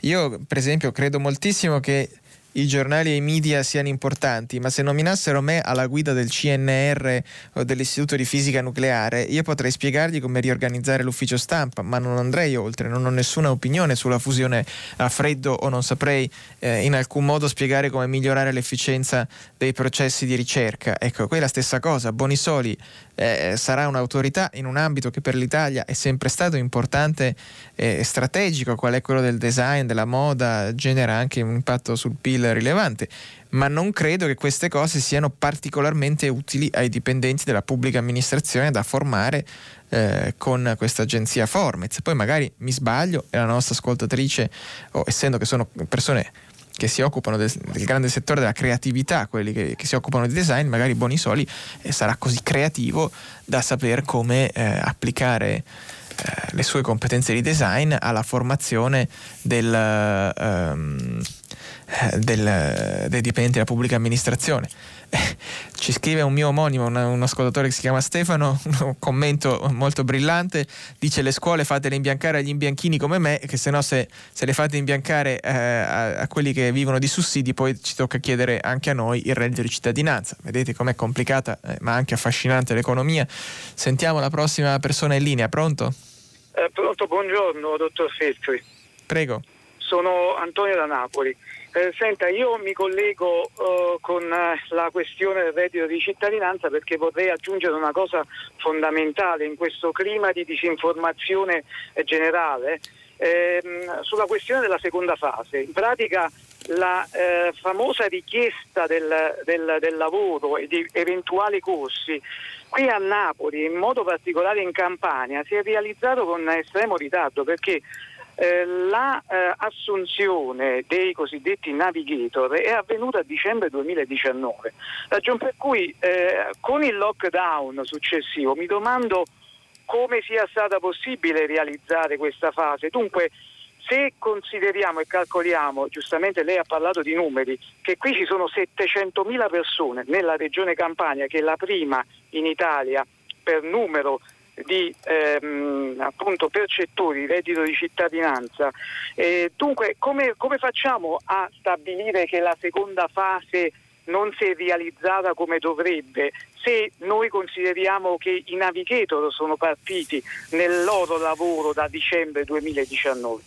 Io, per esempio, credo moltissimo che i giornali e i media siano importanti, ma se nominassero me alla guida del CNR o dell'Istituto di Fisica Nucleare, io potrei spiegargli come riorganizzare l'ufficio stampa, ma non andrei oltre, non ho nessuna opinione sulla fusione a freddo o non saprei eh, in alcun modo spiegare come migliorare l'efficienza dei processi di ricerca. Ecco, qui è la stessa cosa, Bonisoli eh, sarà un'autorità in un ambito che per l'Italia è sempre stato importante e strategico, qual è quello del design, della moda, genera anche un impatto sul PIL rilevante, ma non credo che queste cose siano particolarmente utili ai dipendenti della pubblica amministrazione da formare eh, con questa agenzia Formez. Poi magari mi sbaglio e la nostra ascoltatrice, oh, essendo che sono persone che si occupano del, del, grande settore della creatività, quelli che, che si occupano di design, magari Bonisoli eh, sarà così creativo da saper come eh, applicare eh, le sue competenze di design alla formazione del, ehm, del, dei dipendenti della pubblica amministrazione. ci scrive un mio omonimo, un, un, ascoltatore che si chiama Stefano, un commento molto brillante, dice le scuole fatele imbiancare agli imbianchini come me, che se no se, se le fate imbiancare eh, a, a, quelli che vivono di sussidi poi ci tocca chiedere anche a noi il reddito di cittadinanza. Vedete com'è complicata eh, ma anche affascinante l'economia. Sentiamo la prossima persona in linea, pronto?
Eh, pronto, buongiorno dottor Feltri.
Prego.
Sono Antonio da Napoli. Eh, senta, io mi collego uh, con uh, la questione del reddito di cittadinanza perché vorrei aggiungere una cosa fondamentale in questo clima di disinformazione generale eh, sulla questione della seconda fase. In pratica la eh, famosa richiesta del, del, del lavoro e di eventuali corsi qui a Napoli, in modo particolare in Campania, si è realizzato con estremo ritardo perché eh, l'assunzione eh, dei cosiddetti navigator è avvenuta a dicembre 2019, ragion per cui eh, con il lockdown successivo mi domando come sia stata possibile realizzare questa fase. Dunque, se consideriamo e calcoliamo, giustamente lei ha parlato di numeri, che qui ci sono 700.000 persone nella regione Campania, che è la prima in Italia per numero di ehm, percettori reddito di cittadinanza. Eh, dunque come, come facciamo a stabilire che la seconda fase non si è realizzata come dovrebbe se noi consideriamo che i navigator sono partiti nel loro lavoro da dicembre 2019.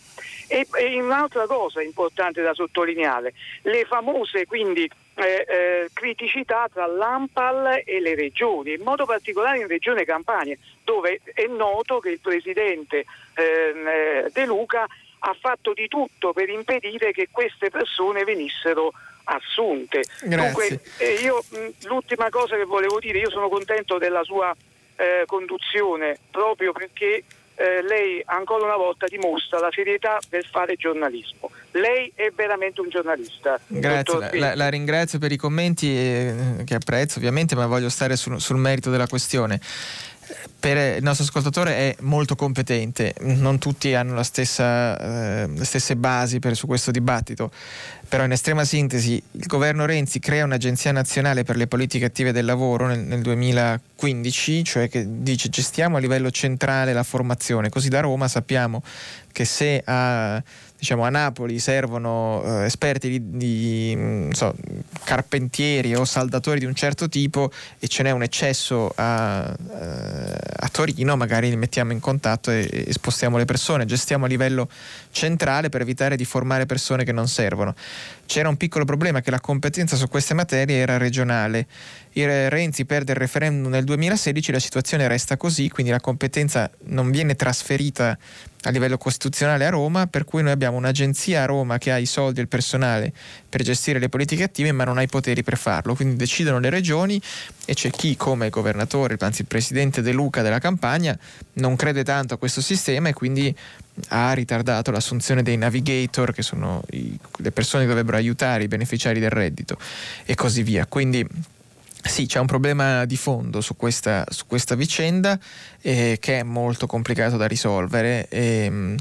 E, e un'altra cosa importante da sottolineare, le famose quindi eh, eh, criticità tra l'AMPAL e le regioni, in modo particolare in Regione Campania, dove è noto che il presidente ehm, eh, De Luca ha fatto di tutto per impedire che queste persone venissero assunte. Dunque, eh, io, mh, l'ultima cosa che volevo dire, io sono contento della sua eh, conduzione proprio perché eh, lei ancora una volta dimostra la serietà del fare giornalismo. Lei è veramente un giornalista.
Grazie, la, la, ringrazio per i commenti eh, che apprezzo ovviamente, ma voglio stare sul, sul merito della questione per il nostro ascoltatore è molto competente, non tutti hanno stessa, eh, le stesse basi per, su questo dibattito, però in estrema sintesi il governo Renzi crea un'agenzia nazionale per le politiche attive del lavoro nel, nel 2015, cioè che dice gestiamo a livello centrale la formazione, così da Roma sappiamo che se a diciamo, a Napoli servono eh, esperti di, di mm, so, carpentieri o saldatori di un certo tipo e ce n'è un eccesso a, eh, a Torino, magari li mettiamo in contatto e, e, spostiamo le persone, gestiamo a livello centrale per evitare di formare persone che non servono. C'era un piccolo problema che la competenza su queste materie era regionale. Il Renzi perde il referendum nel 2016, la situazione resta così, quindi la competenza non viene trasferita a livello costituzionale a Roma, per cui noi abbiamo un'agenzia a Roma che ha i soldi e il personale per gestire le politiche attive, ma non ha i poteri per farlo. Quindi decidono le regioni e c'è chi, come il governatore, anzi il presidente De Luca della campagna, non crede tanto a questo sistema e quindi ha ritardato l'assunzione dei navigator, che sono i, le persone che dovrebbero aiutare i beneficiari del reddito, e così via. Quindi sì, c'è un problema di fondo su questa, su questa vicenda eh, che è molto complicato da risolvere e mm,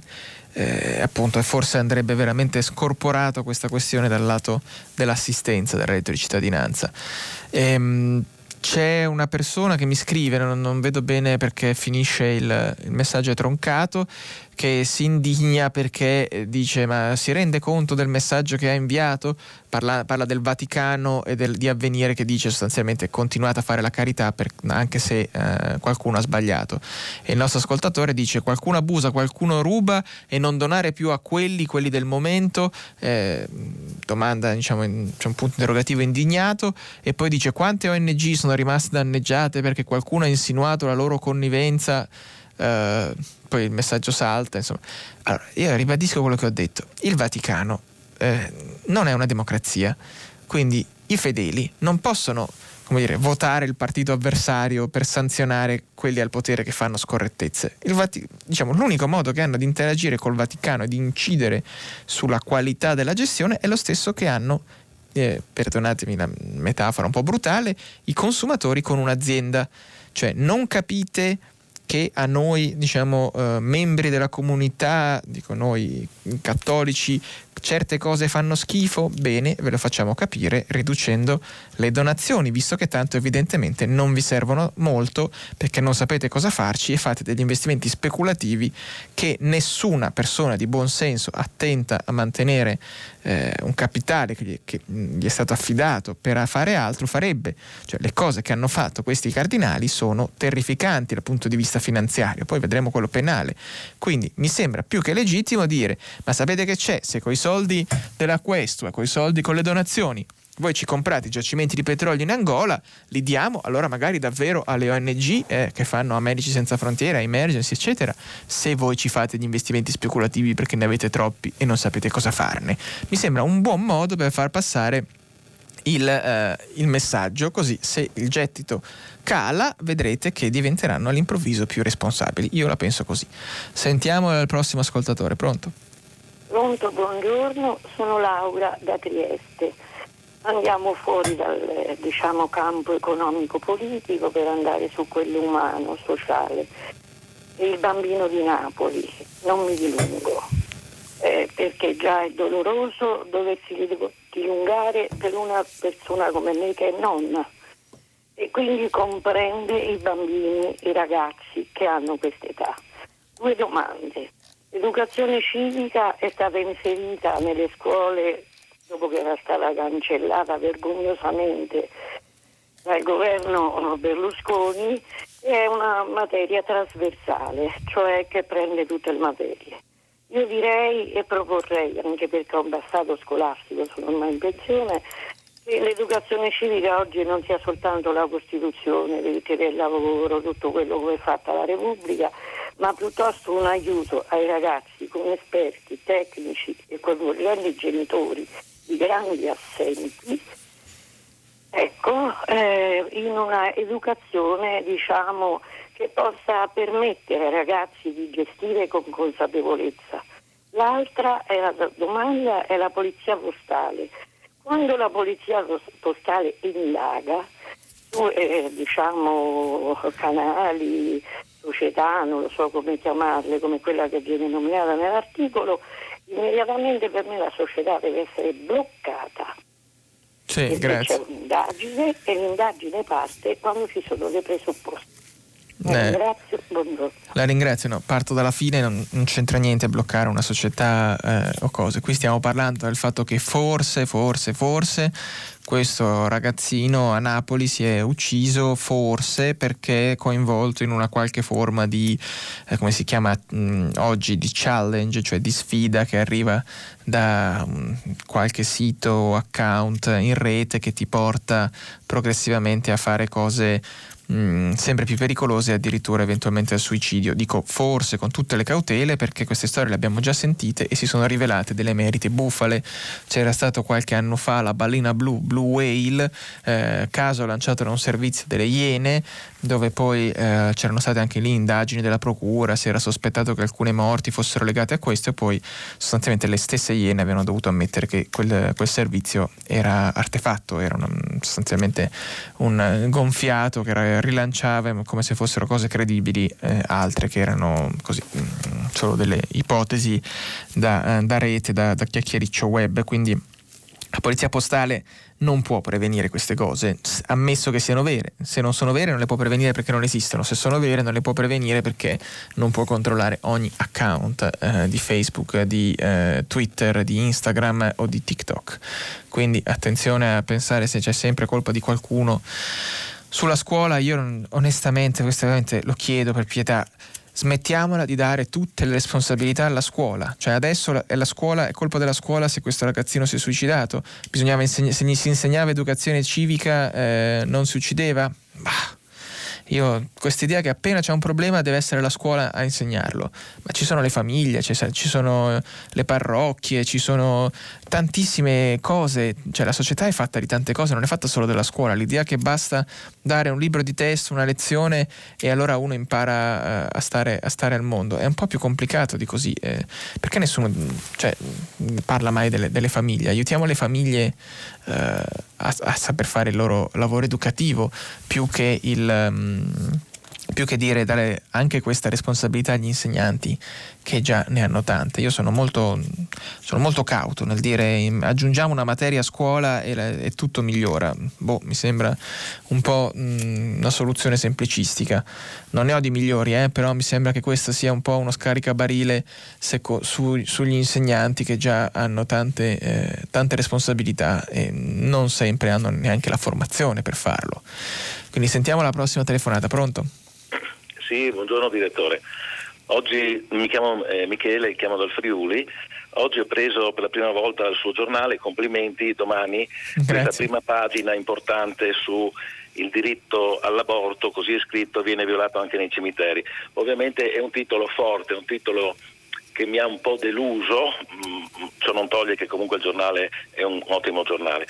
eh, appunto forse andrebbe veramente scorporato questa questione dal lato dell'assistenza del reddito di cittadinanza. E, ehm, c'è una persona che mi scrive, non, non vedo bene perché finisce il, il messaggio è troncato, che si indigna perché eh, dice ma si rende conto del messaggio che ha inviato? Parla, parla del Vaticano e del, di avvenire che dice sostanzialmente continuate a fare la carità per, anche se eh, qualcuno ha sbagliato. E il nostro ascoltatore dice qualcuno abusa, qualcuno ruba e non donare più a quelli, quelli del momento. Eh, domanda, diciamo, in, c'è un punto interrogativo indignato e poi dice quante ONG sono rimaste danneggiate perché qualcuno ha insinuato la loro connivenza. Eh, poi il messaggio salta. Insomma. Allora, io ribadisco quello che ho detto. Il Vaticano eh, non è una democrazia, quindi i fedeli non possono dire, votare il partito avversario per sanzionare quelli al potere che fanno scorrettezze. Vati- diciamo, l'unico modo che hanno di interagire col Vaticano e di incidere sulla qualità della gestione è lo stesso che hanno, eh, perdonatemi la metafora un po' brutale, i consumatori con un'azienda. Cioè non capite che a noi, diciamo, eh, membri della comunità, dico noi cattolici, certe cose fanno schifo, bene, ve lo facciamo capire riducendo le donazioni, visto che tanto evidentemente non vi servono molto perché non sapete cosa farci e fate degli investimenti speculativi che nessuna persona di buon senso attenta a mantenere eh, un capitale che gli, che gli, è stato affidato per fare altro farebbe. Cioè le cose che hanno fatto questi cardinali sono terrificanti dal punto di vista finanziario, poi vedremo quello penale. Quindi mi sembra più che legittimo dire, ma sapete che c'è? Se coi soldi della Questua, coi soldi con le donazioni, voi ci comprate i giacimenti di petrolio in Angola, li diamo allora magari davvero alle ONG eh, che fanno a Medici Senza Frontiere, Emergency, eccetera, se voi ci fate gli investimenti speculativi perché ne avete troppi e non sapete cosa farne. Mi sembra un buon modo per far passare il, eh, il messaggio, così se il gettito cala vedrete che diventeranno all'improvviso più responsabili. Io la penso così. Sentiamo il prossimo ascoltatore, pronto?
Pronto, buongiorno, sono Laura da Trieste andiamo fuori dal diciamo, campo economico-politico per andare su quello umano, sociale. Il bambino di Napoli, non mi dilungo, eh, perché già è doloroso doversi dilungare per una persona come me che è nonna e quindi comprende i bambini, i ragazzi che hanno questa età. Due domande. L'educazione civica è stata inserita nelle scuole dopo che era stata cancellata vergognosamente dal governo Berlusconi, è una materia trasversale, cioè che prende tutte le materie. Io direi e proporrei, anche perché ho un passato scolastico, sono ormai in pensione, che l'educazione civica oggi non sia soltanto la Costituzione, le legge del lavoro, tutto quello che è fatta la Repubblica, ma piuttosto un aiuto ai ragazzi con esperti, tecnici e con grandi genitori di grandi assenti, ecco, eh, in una educazione diciamo, che possa permettere ai ragazzi di gestire con consapevolezza. L'altra è la domanda è la polizia postale. Quando la polizia postale indaga su eh, diciamo, canali, società, non lo so come chiamarle, come quella che viene nominata nell'articolo, immediatamente per me la società deve essere bloccata.
Sì, grazie.
C'è un'indagine e l'indagine parte quando ci sono dei presupposti.
Eh,
buongiorno.
La ringrazio, no, parto dalla fine, non, non c'entra niente a bloccare una società eh, o cose. Qui stiamo parlando del fatto che forse, forse, forse questo ragazzino a Napoli si è ucciso forse perché è coinvolto in una qualche forma di, eh, come si chiama mh, oggi, di challenge, cioè di sfida che arriva da mh, qualche sito o account in rete che ti porta progressivamente a fare cose mh, sempre più pericolose e addirittura eventualmente al suicidio. Dico forse con tutte le cautele perché queste storie le abbiamo già sentite e si sono rivelate delle merite bufale. C'era stato qualche anno fa la ballina blu, Blue Whale, eh, caso lanciato da un servizio delle Iene, dove poi eh, c'erano state anche lì indagini della procura, si era sospettato che alcune morti fossero legate a questo e poi sostanzialmente le stesse Iene avevano dovuto ammettere che quel, quel servizio era artefatto, era una, sostanzialmente un gonfiato che era rilanciava come se fossero cose credibili, eh, altre che erano così mh, solo delle ipotesi da, da rete, da, da chiacchiericcio web. Quindi la polizia postale non può prevenire queste cose, ammesso che siano vere. Se non sono vere non le può prevenire perché non esistono, se sono vere non le può prevenire perché non può controllare ogni account eh, di Facebook, di eh, Twitter, di Instagram o di TikTok. Quindi attenzione a pensare se c'è sempre colpa di qualcuno. Sulla scuola io onestamente, questo veramente lo chiedo per pietà, smettiamola di dare tutte le responsabilità alla scuola. Cioè adesso è la scuola, è colpa della scuola se questo ragazzino si è suicidato. Bisognava inseg- se gli si insegnava educazione civica eh, non si uccideva? Bah. Io questa idea che appena c'è un problema deve essere la scuola a insegnarlo, ma ci sono le famiglie, ci sono le parrocchie, ci sono tantissime cose, cioè la società è fatta di tante cose, non è fatta solo della scuola, l'idea che basta dare un libro di testo, una lezione e allora uno impara uh, a, stare, a, stare, al mondo, è un po' più complicato di così, eh, perché nessuno cioè, parla mai delle, delle, famiglie, aiutiamo le famiglie a, a, saper fare il loro lavoro educativo più che il... Um, più che dire dare anche questa responsabilità agli insegnanti che già ne hanno tante. Io sono molto, sono molto cauto nel dire aggiungiamo una materia a scuola e, e tutto migliora. Boh, mi sembra un po' mh, una soluzione semplicistica. Non ne ho di migliori, eh, però mi sembra che questo sia un po' uno scaricabarile seco, su, sugli insegnanti che già hanno tante, eh, tante responsabilità e non sempre hanno neanche la formazione per farlo. Quindi sentiamo la prossima telefonata, pronto?
Sì, buongiorno direttore. Oggi mi chiamo eh, Michele, chiamo dal Friuli. Oggi ho preso per la prima volta il suo giornale, complimenti, domani
Grazie.
questa prima pagina importante su il diritto all'aborto, così è scritto, viene violato anche nei cimiteri. Ovviamente è un titolo forte, un titolo che mi ha un po' deluso, mm, ciò non toglie che comunque il giornale è un ottimo giornale.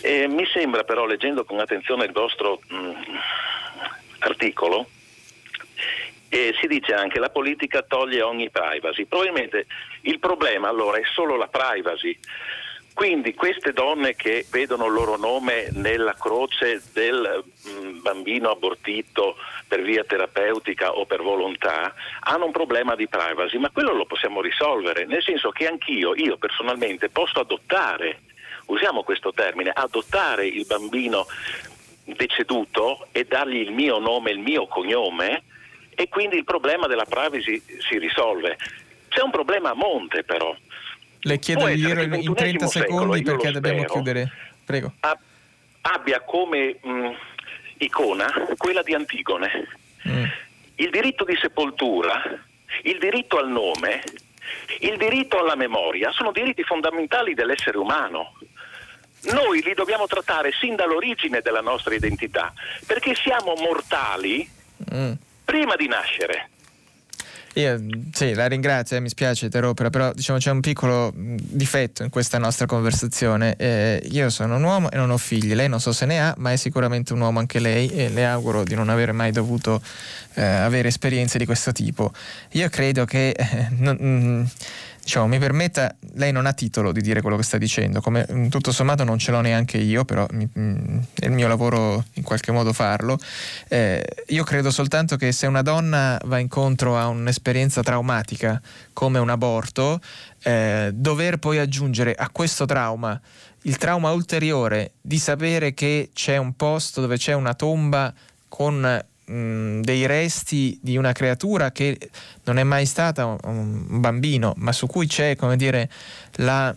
E mi sembra però, leggendo con attenzione il vostro mh, mm, articolo, e si dice anche che la politica toglie ogni privacy. Probabilmente il problema allora è solo la privacy. Quindi queste donne che vedono il loro nome nella croce del mm, bambino abortito per via terapeutica o per volontà hanno un problema di privacy, ma quello lo possiamo risolvere, nel senso che anch'io, io personalmente, posso adottare, usiamo questo termine, adottare il bambino deceduto e dargli il mio nome, il mio cognome e quindi il problema della privacy si risolve. C'è un problema a monte però.
Le chiedo di dirlo in, in 30 secondi secolo, perché dobbiamo chiudere. Prego.
Abbia come mh, icona quella di Antigone. Mm. Il diritto di sepoltura, il diritto al nome, il diritto alla memoria sono diritti fondamentali dell'essere umano. noi li dobbiamo trattare sin dall'origine della nostra identità, perché siamo mortali mm. Prima di nascere.
Io sì, la ringrazio, eh, mi spiace interrompere, però diciamo c'è un piccolo difetto in questa nostra conversazione. Eh, io sono un uomo e non ho figli, lei non so se ne ha, ma è sicuramente un uomo anche lei e le auguro di non avere mai dovuto eh, avere esperienze di questo tipo. Io credo che non, mm, diciamo, mi permetta, lei non ha titolo di dire quello che sta dicendo, come mm, tutto sommato non ce l'ho neanche io, però mi, mm, è il mio lavoro in qualche modo farlo. Eh, io credo soltanto che se una donna va incontro a un'esperienza traumatica come un aborto, eh, dover poi aggiungere a questo trauma il trauma ulteriore di sapere che c'è un posto dove c'è una tomba con mh, dei resti di una creatura che non è mai stata un, un bambino, ma su cui c'è, come dire, la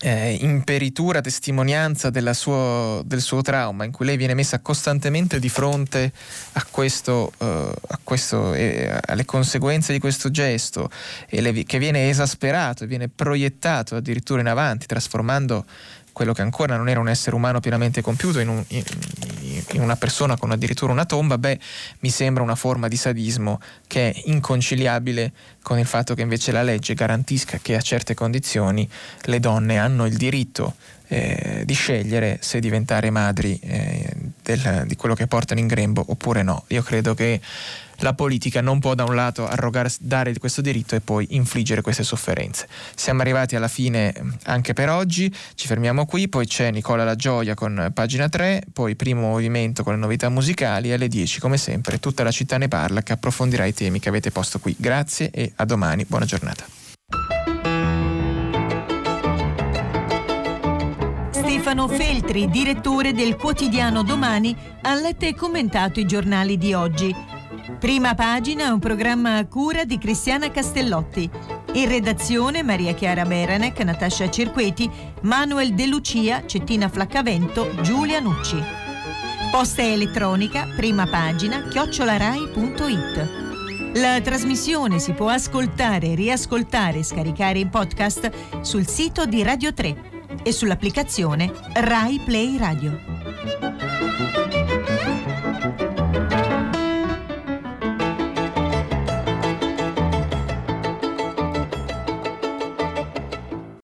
eh, imperitura, testimonianza suo, del suo trauma, in cui lei viene messa costantemente di fronte a questo, uh, a questo eh, alle conseguenze di questo gesto, le, che viene esasperato viene proiettato addirittura in avanti, trasformando quello che ancora non era un essere umano pienamente compiuto in, un, in, in, una persona con addirittura una tomba, beh, mi sembra una forma di sadismo che è inconciliabile con il fatto che invece la legge garantisca che a certe condizioni le donne hanno il diritto eh, di scegliere se diventare madri eh, del, di quello che portano in grembo oppure no. Io credo che la politica non può da un lato arrogare, dare questo diritto e poi infliggere queste sofferenze. Siamo arrivati alla fine anche per oggi, ci fermiamo qui, poi c'è Nicola La Gioia con pagina 3, poi primo movimento con le novità musicali e alle 10 come sempre tutta la città ne parla che approfondirà i temi che avete posto qui. Grazie e a domani, buona giornata.
Stefano Feltri, direttore del quotidiano Domani, ha letto e commentato i giornali di oggi Prima pagina un programma a cura di Cristiana Castellotti. In redazione Maria Chiara Beranec, Natascia Cirqueti, Manuel De Lucia, Cettina Flaccavento, Giulia Nucci. Posta elettronica, prima pagina, chiocciolarai.it. La trasmissione si può ascoltare, riascoltare e scaricare in podcast sul sito di Radio 3 e sull'applicazione Rai Play Radio.